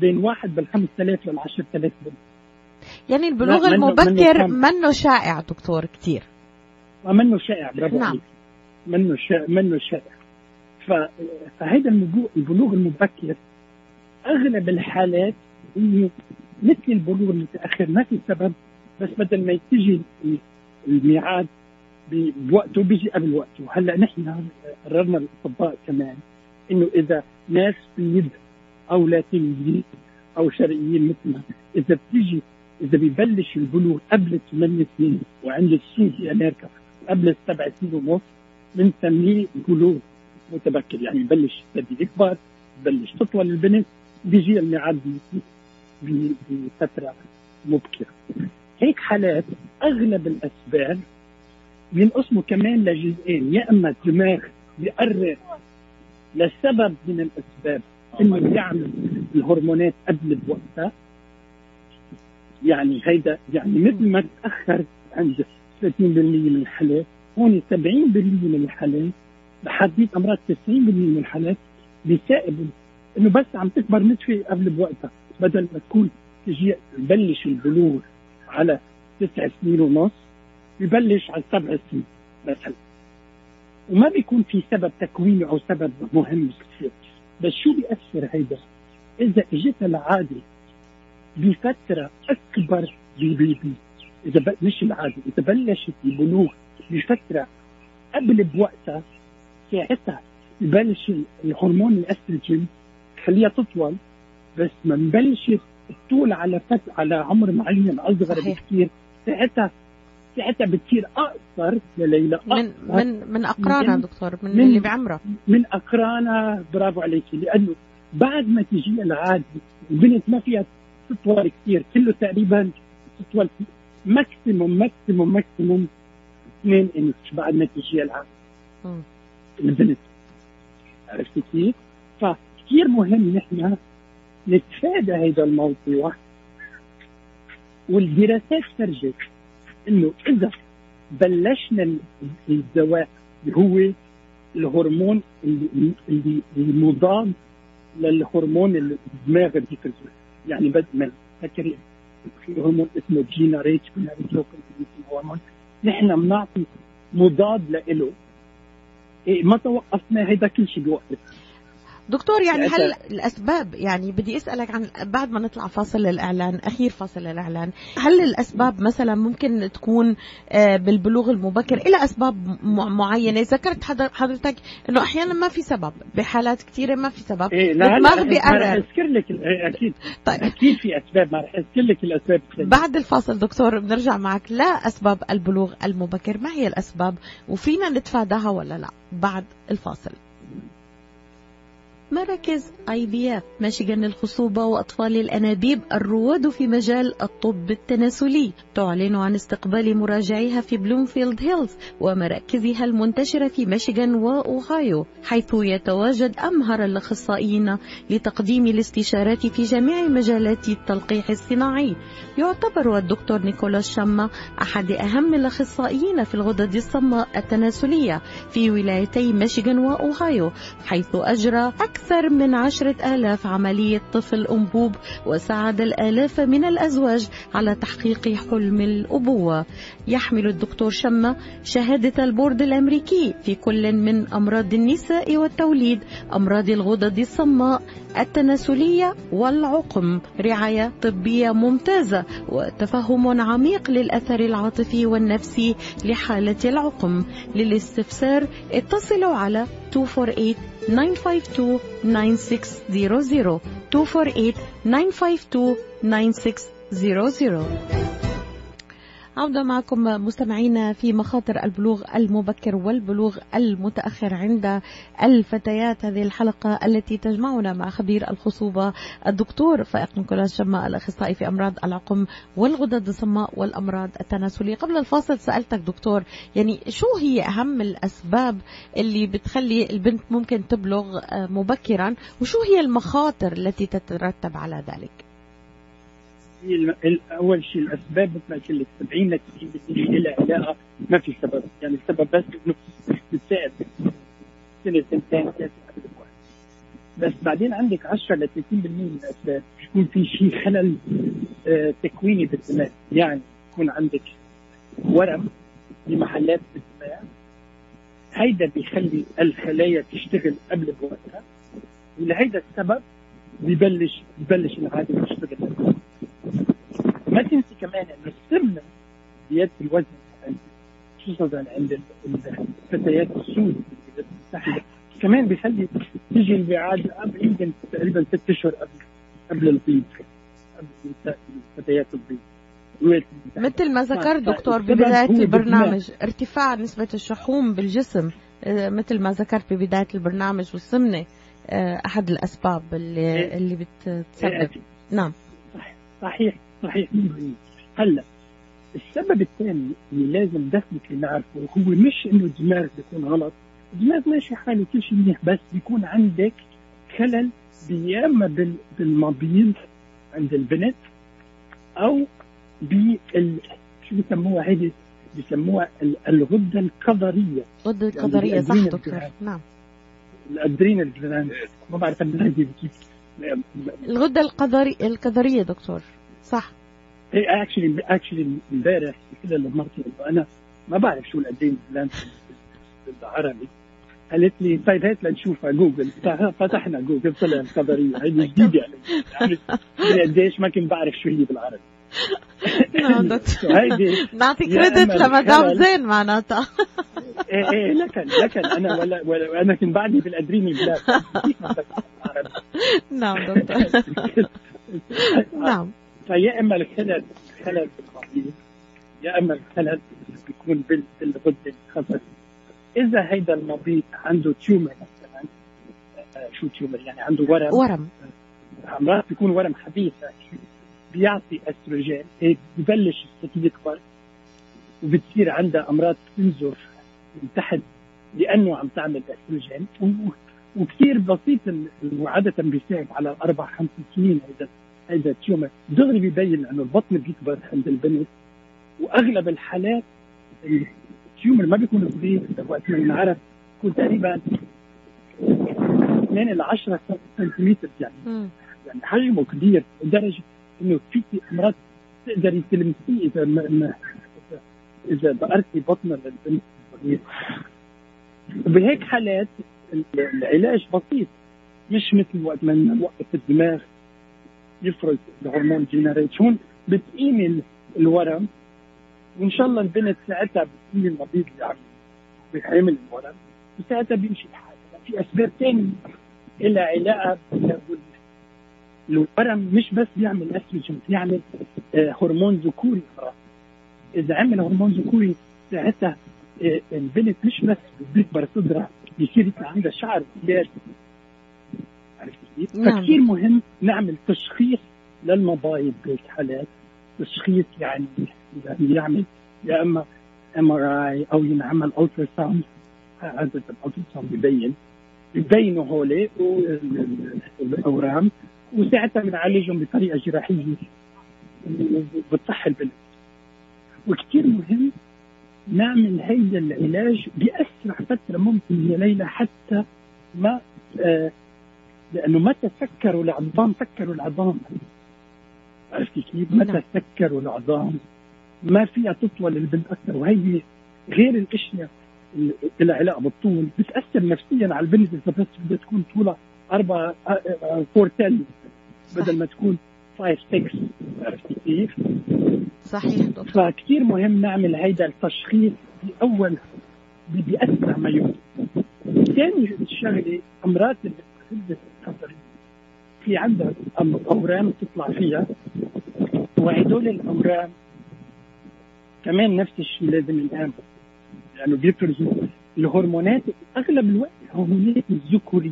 بين واحد بال 5000 لل 10000 بنت.
يعني البلوغ المبكر
منه
منه شائع دكتور كثير
منه شائع برافو
نعم.
منه شائع منه شائع. ف... فهذا البلوغ البلوغ المبكر أغلب الحالات هي مثل البلوغ المتأخر ما في سبب بس بدل ما تيجي الميعاد بوقته بيجي قبل وقته. هلأ نحن قررنا الأطباء كمان إنه إذا ناس بيض أو لاتينيين أو شرقيين مثلنا. إذا بتيجي إذا بيبلش البلوغ قبل 8 سنين وعند السود في أمريكا قبل السبع سنين ونص بنسميه بلوغ متبكر. يعني ببلش يبتدي يكبر ببلش تطول البنت بيجي الميعاد بفترة مبكرة. هيك حالات أغلب الأسباب بينقسموا كمان لجزئين. يا إما الدماغ بيقرر لسبب من الأسباب إنه يعمل الهرمونات قبل بوقتها يعني هيدا يعني مثل ما تأخر عند 30% من الحالات هون 70% من الحالات بحديث أمراض 90% من الحالات بيسائب إنه بس عم تكبر نتفه قبل بوقتها. بدل ما تكون تجي يبلش البلوغ على تسع سنين ونص ببلش على سبع سنين مثلا. وما بيكون في سبب تكويني أو سبب مهم كثير بس شو بيأثر هيدا؟ إذا إجت العادة بفترة أكبر بي بي بي إذا ب... مش العادة إذا بلشت البلوغ بفترة قبل بوقتها ساعتها يبلش الهرمون الاستروجين خليها تطول بس ما نبلش تطول على فت على عمر معين اصغر. بكثير ساعتها ساعتها بتصير اقصر يا ليلى
من من من
أقرانها
دكتور من,
من-
اللي بعمرها
من أقرانها برافو عليكي لأنه بعد ما تجي العادة البنت ما فيها تطول كثير كله تقريبا تطول maximum maximum maximum اثنين إنش بعد ما تجي
العادة.
البنت. عرفتي كيف؟ فكثير مهم نحن نتفادى هذا الموضوع والدراسات فرجت إنه إذا بلشنا ال- الدواء اللي هو الهرمون اللي, اللي المضاد للهرمون اللي الدماغ بيفرزه يعني بدء من فكري في هرمون اسمه جيناريت هرمون نحن بنعطي مضاد له إيه ما توقفنا هيدا كل شيء بيوقف.
دكتور يعني هل الأسباب يعني بدي أسألك عن بعد ما نطلع فاصل الإعلان أخير فاصل الإعلان. هل الأسباب مثلا ممكن تكون آه، بالبلوغ المبكر إلى أسباب معينة؟ ذكرت حضر- حضرتك إنه أحيانا ما في سبب بحالات كثيره ما في سبب
إيه
الدماغ
رح
بيقرر
أذكر لك إيه، أكيد.
طيب.
أكيد في أسباب ما رح أذكر لك الأسباب. الثانية.
بعد الفاصل دكتور بنرجع معك لا اسباب البلوغ المبكر. ما هي الأسباب؟ وفينا نتفاداها ولا لا؟ بعد الفاصل. مراكز IVF ميشيغان للخصوبة وأطفال الأنابيب الرواد في مجال الطب التناسلي. تعلن عن استقبال مراجعيها في بلومفيلد هيلز ومراكزها المنتشرة في ميشيغان وأوهايو حيث يتواجد أمهر الأخصائيين لتقديم الاستشارات في جميع مجالات التلقيح الصناعي. يعتبر الدكتور نيكولاس شما أحد أهم الأخصائيين في الغدد الصماء التناسلية في ولايتي ميشيغان وأوهايو حيث أجرى أكثر من عشرة آلاف عملية طفل أنبوب وساعد الآلاف من الأزواج على تحقيق حلم الأبوة. يحمل الدكتور شما شهادة البورد الأمريكي في كل من أمراض النساء والتوليد أمراض الغدد الصماء التناسلية والعقم. رعاية طبية ممتازة وتفهم عميق للأثر العاطفي والنفسي لحالة العقم. للاستفسار اتصلوا على 248 952 عودة معكم مستمعينا في مخاطر البلوغ المبكر والبلوغ المتأخر عند الفتيات. هذه الحلقة التي تجمعنا مع خبير الخصوبة الدكتور فائق نيكولاس شما الأخصائي في أمراض العقم والغدد الصماء والأمراض التناسلية. قبل الفاصل سألتك دكتور يعني شو هي أهم الأسباب اللي بتخلي البنت ممكن تبلغ مبكرا وشو هي المخاطر التي تترتب على ذلك؟
أول شيء الأسباب مثل ما قلت لك 70 ل 90% لها علاقه ما في سبب. يعني السبب بس إنه بتساعد سنة سنتين ثلاثة بس بعدين عندك 10 ل 30% من الأسباب. بيكون في شيء خلل آه، تكويني بالدماغ. يعني يكون عندك ورم بمحلات بالدماغ. هيدا بيخلي الخلايا تشتغل قبل بوقتها. ولهيدا السبب ببلش ببلش العادة تشتغل. ما تنسي كمان انه السمنة زياده الوزن خصوصا عند ال- الفتيات السود كمان بيخلي تيجي قبل يمكن تقريبا ست أشهر قبل قبل البيض قبل النساء- الفتيات البيض.
مثل ما ذكرت دكتور ببداية البرنامج ارتفاع نسبة الشحوم بالجسم آه، مثل ما ذكرت ببداية البرنامج والسمنة آه، أحد الأسباب اللي,
إيه.
اللي بتسبب.
إيه،
نعم.
صحيح. صحيح. 100% هلا السبب الثاني اللي لازم دفنتلي نعرفه هو مش إنه الدماغ بيكون غلط. الدماغ ماشي حاله كل شيء منيح بس بيكون عندك خلل يا اما بال- بالمبيض عند البنت أو بال شو بسموها هيدي؟ بسموها ال- الغدة الكظريه
غدة الكظرية صح
ال
adrenal
دكتور.
نعم.
ال adrenal ما بعرف كيف
الغدة الكظري الكظرية دكتور. صح.
هي actually actually امبارح كده لما مرتي أنا ما بعرف شو gland بالعربي. قالت لي طيب هات لنشوفها جوجل. فتحنا جوجل طلع القدريه هذه *laughs* جديدة علي يعني قديش ما كنت بعرف شو هي بالعربي.
نعم نعطي كريدت لمدام. زين معناتها.
إيه إيه لكن لكن أنا ولا, ولا أنا كنت بعدني بفهم بالعربي
نعم دكتور. نعم.
فيا إما الخلل خلل بالمبيض يا إما الخلل بيكون بال- بالغده الخضراء إذا هيدا المبيض عنده tumor مثلا آه، شو tumor يعني عنده ورم.
ورم.
مرات بيكون ورم خبيث بيعطي استروجين ببلش الست يكبر وبتصير عندها أمراض تنزف من تحت لأنه عم تعمل استروجين وكثير بسيط وعادة بيساعد على أربع خمس سنين هيدا هيدا ال tumor دغري بيبين انه البطن بيكبر عند البنت وأغلب الحالات التيومر ما بيكون صغير وقت ما ينعرف بيكون تقريبا 2 ل 10 سنتيمتر يعني.
مم.
يعني حجمه كبير لدرجة إنه في أمراض تقدري تلمسيه إذا ما إذا بقرتي بطنها للبنت الصغير بهيك حالات ال- العلاج بسيط مش مثل وقت ما نوقف الدماغ. يفرز الهرمون generate هون بتقيمي ال- الورم. وإن شاء الله البنت ساعتها بتقيمي المريض اللي عم بيحمل الورم وساعتها بيمشي الحال. في أسباب ثانية لها علاقة الورم مش بس بيعمل استروجين بيعمل آه، هرمون ذكوري إذا عمل هرمون ذكوري ساعتها آه، البنت مش بس بيكبر صدرها بيصير عندها شعر عرفت كيف؟
نعم.
فكثير مهم نعمل تشخيص للمبايض بهيك حالات تشخيص يعني يعني يعمل يا إما MRI أو ينعمل ultrasound عاده ال ultrasound ببين ببينوا هولي الأورام. وساعتها بنعالجهم بطريقة جراحية. بتصح البنت وكثير مهم نعمل هيدا العلاج بأسرع فترة ممكن يا ليلى حتى ما آه لأنه متى سكروا العظام سكروا العظام عرفتي كيف؟
نعم.
متى سكروا العظام ما فيها تطول البنت أكثر وهي غير الاشياء اللي لها علاقة بالطول بتأثر نفسيا على البنت إذا بس بدها تكون طولها 4 4 10 بدل ما تكون 5 6 عرفتي كيف؟
صحيح دكتور
فكتير مهم نعمل هيدا التشخيص بأول ب- بأسرع ما يمكن. ثاني شغلة أمراض الغدة الكظرية في أم- أورام تطلع فيها. وهدول الأورام كمان نفس الشيء لازم ينعمل لأنه بيفرزوا الهرمونات أغلب الوقت الهرمونات الذكورية.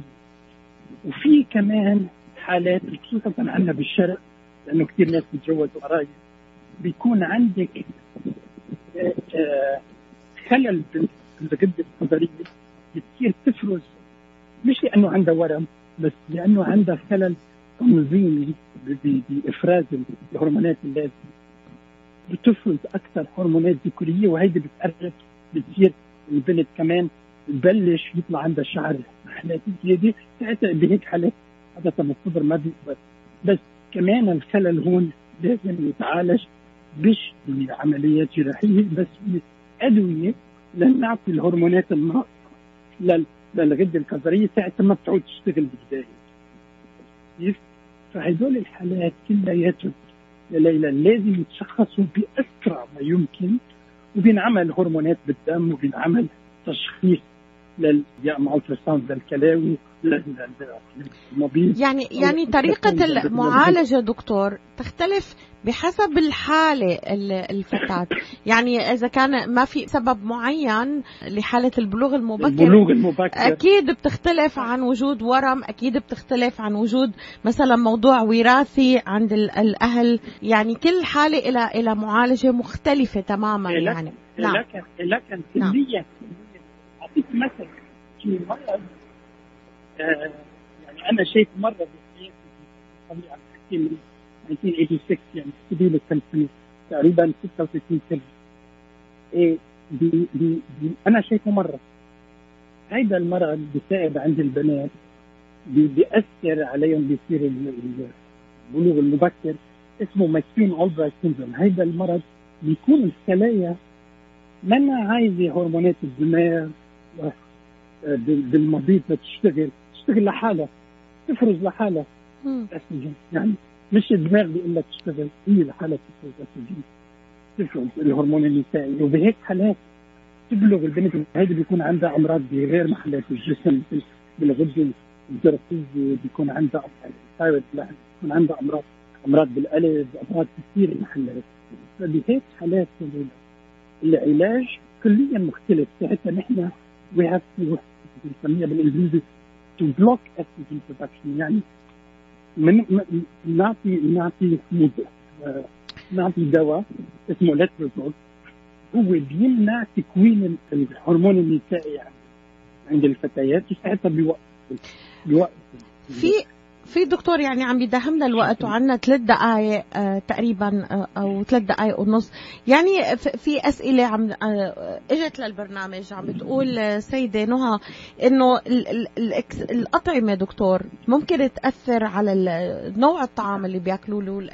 وفي كمان حالات خصوصا عندنا بالشرق لأنه كثير ناس بيتجوزوا قرايب. بيكون عندك آه، آه، خلل بال- بالغدة الكظريه بتصير تفرز. مش لأنه عندها ورم. بس لأنه عندها خلل تنظيمي بافراز الهرمونات اللازمه بتفرز أكثر هرمونات ذكورية وهيدي بتقرب بتصير البنت كمان بتبلش يطلع عندها شعر حالات زيادة ساعتها بهيك حالات عاده الصدر ما بيكبر بس كمان الخلل هون لازم يتعالج مش بعمليات جراحية بس بأدوية لنعطي الهرمونات الناقصة لل- للغده الكظريه ساعتها ما بتعود تشتغل بالبدايه. كيف؟ فهدول الحالات كلياتهم يا ليلى لازم يتشخصوا بأسرع ما يمكن وبينعمل هرمونات بالدم وبينعمل تشخيص لل مع التراساوند للكلاوي
يعني يعني طريقة المعالجة دكتور تختلف بحسب الحالة ال- الفتاة. يعني إذا كان ما في سبب معين لحالة البلوغ المبكر
البلوغ المبكر.
أكيد بتختلف عن وجود ورم أكيد بتختلف عن وجود مثلا موضوع وراثي عند ال- الأهل. يعني كل حالة إلى إلى معالجة مختلفة تماما يعني. نعم.
لكن لكن
نعم.
أعطيك مثل. في مرض يعني أنا شايف مرة بحياتي طبيعه بحكي من 1986 يعني سبيل التمثيل تقريبا 66 سنة. إيه بي بي أنا شايفه مرة. هيدا المرض بيساعد عند البنات بي بيأثر عليهم بيصير ال- ال- البلوغ المبكر اسمه McCune-Albright syndrome. هيدا المرض بيكون الخلايا ما عايزة هرمونات الدماغ آه، بال- بالمبيض تشتغل. تشتغل لحالها تفرز لحالها.
مم.
استروجين يعني مش الدماغ بيقول لك تشتغل هي لحالها تفرز استروجين تفرز الهرمون النسائي وبهيك حالات تبلغ البنت هيدي بيكون عندها أمراض بغير محلات الجسم بالغده الجرثومه بيكون عندها ثايرويد بيكون عندها أمراض أمراض بالقلب أمراض كثير محلات. فبهيك حالات ال- العلاج كليا مختلف ساعتها نحن we have بنسميها بالإنجليزي to block estrogen production يعني من نعطي نعطي مد... آه، نعطي دواء اسمه letrozole هو بيمنع تكوين ال- الهرمون النسائي يعني عند الفتيات وساعتها بيوقف بيوقف
في في دكتور يعني عم يداهمنا الوقت وعنا ثلاث دقائق آه تقريبا آه أو ثلاث دقائق ونص. يعني في أسئلة عم آه إجت للبرنامج عم بتقول سيدة نهى إنه الأطعمة دكتور ممكن تأثر على نوع الطعام اللي بياكلوه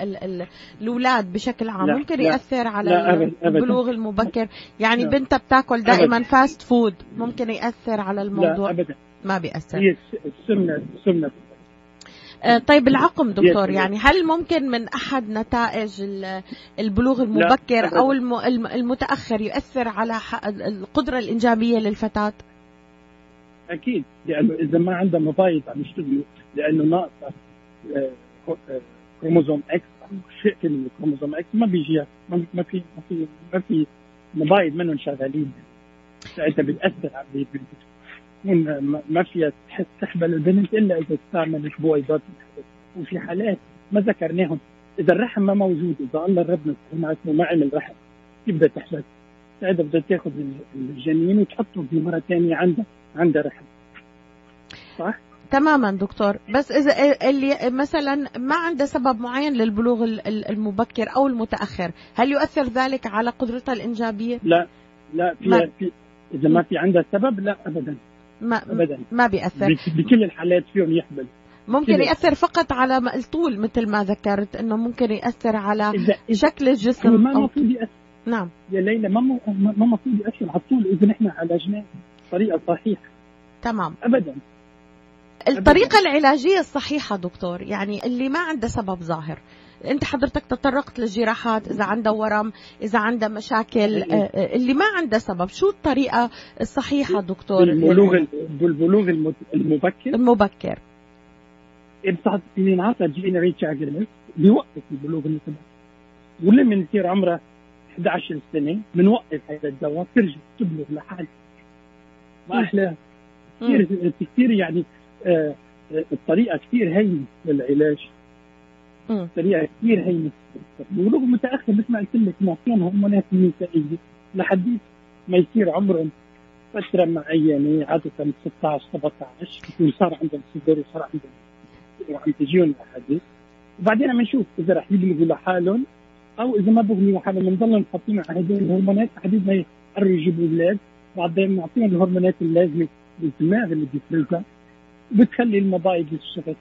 الأولاد بشكل عام.
لا،
ممكن
لا،
يأثر على
لا،.
البلوغ المبكر. يعني
لا.
بنتها بتاكل دائما. fast food ممكن يأثر على
لا
الموضوع.
ابدا.
ما بيأثر.
هي الس- السمنه
السمنة طيب العقم دكتور. يعني هل ممكن من أحد نتائج ال- البلوغ المبكر. أو الم- الم- المتأخر يؤثر على القدرة الإنجابية للفتاة؟
أكيد لأنه إذا ما عندها مبايض عم يشتغلوا لأنه ناقصة آه، آه، chromosome X أو شيء من ال chromosome X ما بيجيها ما في ما في ما في مبايض منهم شغالين ساعتها بتاثر على بتكون ما- ما فيها تحبل البنت إلا إذا استعملت بويضات وفي حالات ما ذكرناهم. إذا الرحم ما موجود إذا الله ربنا سبحانه ما عمل رحم كيف بدها تحبل؟ ساعتها بدها تاخذ الجنين وتحطه في مرة ثانية عندها عندها رحم. صح؟
تماما دكتور. بس إذا اللي مثلا ما عنده سبب معين للبلوغ ال- ال- المبكر أو المتأخر؟ هل يؤثر ذلك على قدرتها الإنجابية؟
لا. لا
ما-
في, في إذا ما في عندها سبب لا ابدا.
ما
ابدا.
ما بيأثر.
بك- بكل الحالات فيهم يحمل.
ممكن. يأثر فقط على الطول مثل ما ذكرت إنه ممكن يأثر على شكل الجسم
ما المفروض ياثر
نعم.
يا ليلى ما ما المفروض يأثر على الطول إذا نحن عالجناه بطريقة صحيحة.
تمام.
ابدا.
الطريقة العلاجية الصحيحة دكتور يعني اللي ما عنده سبب ظاهر. انت حضرتك تطرقت للجراحات إذا عنده ورم إذا عنده مشاكل. آه، آه، اللي ما عنده سبب. شو الطريقة الصحيحة دكتور؟
بالبلوغ بالبلوغ المبكر؟
المبكر.
بتعطي بينعطى GnRH بيوقف البلوغ المبكر ولما يصير عمرها 11 سنة بنوقف هذا الدواء ترجع تبلغ لحالها. ما
مم.
كثير كثير يعني آه آه، الطريقة كثير هينة للعلاج. طريقه كثير هينه البلوغ المتاخر مثل ما قلت لك معطيهم هرمونات نسائيه لحد ما يصير عمرهم فترة معينة عادة 16 17 يكون صار عندهم صدر وصار عندهم وعم تجيهم الاحاديث وبعدين عم نشوف إذا رح يبلغوا لحالهم أو إذا ما بيبلغوا لحالهم بنضلهم حاطين على هدول الهرمونات لحد ما يقرروا يجيبوا أولاد. بعدين بنعطيهم الهرمونات اللازمة للدماغ اللي بيفرزها وبتخلي المبايض
ن-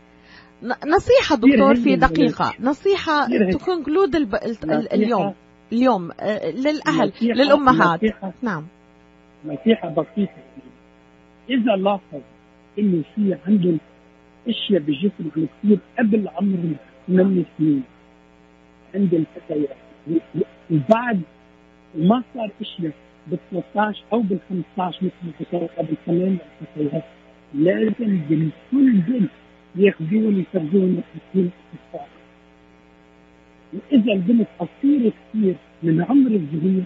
نصيحة دكتور في. دقيقة. نصيحة. تكونكلود اليوم. اليوم. آه، للأهل للأمهات. نعم.
نصيحة بسيطة. إذا لاحظ إنه في عندهم أشياء بجسمهم كثير قبل عمرهم 8 سنين. عند الفتيات وبعد ما صار أشياء بال 13 أو بال 15 مثل ما قبل كمان لازم بالكل جد ياخذون يفرجون يحكون الاطفال وإذا البنت قصيره كثير من عمر الظهور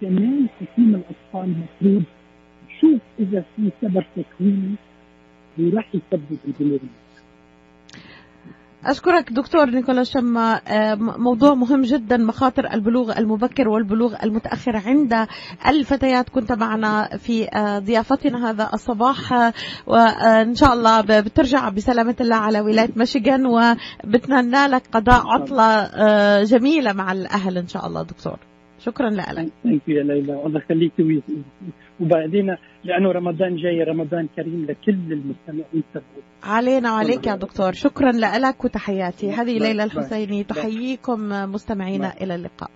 كمان حكيم الأطفال مفروض يشوف إذا في سبب تكويني وراح يسبب البلوغ
أشكرك دكتور نيكولا شما. آه، موضوع مهم جدا مخاطر البلوغ المبكر والبلوغ المتأخر عند الفتيات. كنت معنا في آه، ضيافتنا هذا الصباح. آه، وإن شاء الله بترجع بسلامة الله على ولاية ميشيغان. وبتمنى لك قضاء عطلة جميلة مع الأهل إن شاء الله دكتور. شكرا لك.
thank you يا ليلى. الله يخليك وبعدين لأنه رمضان جاي رمضان كريم لكل المستمعين
علينا وعليك يا دكتور. شكرا لك وتحياتي. هذه ليلى الحسيني. تحييكم مستمعينا إلى اللقاء.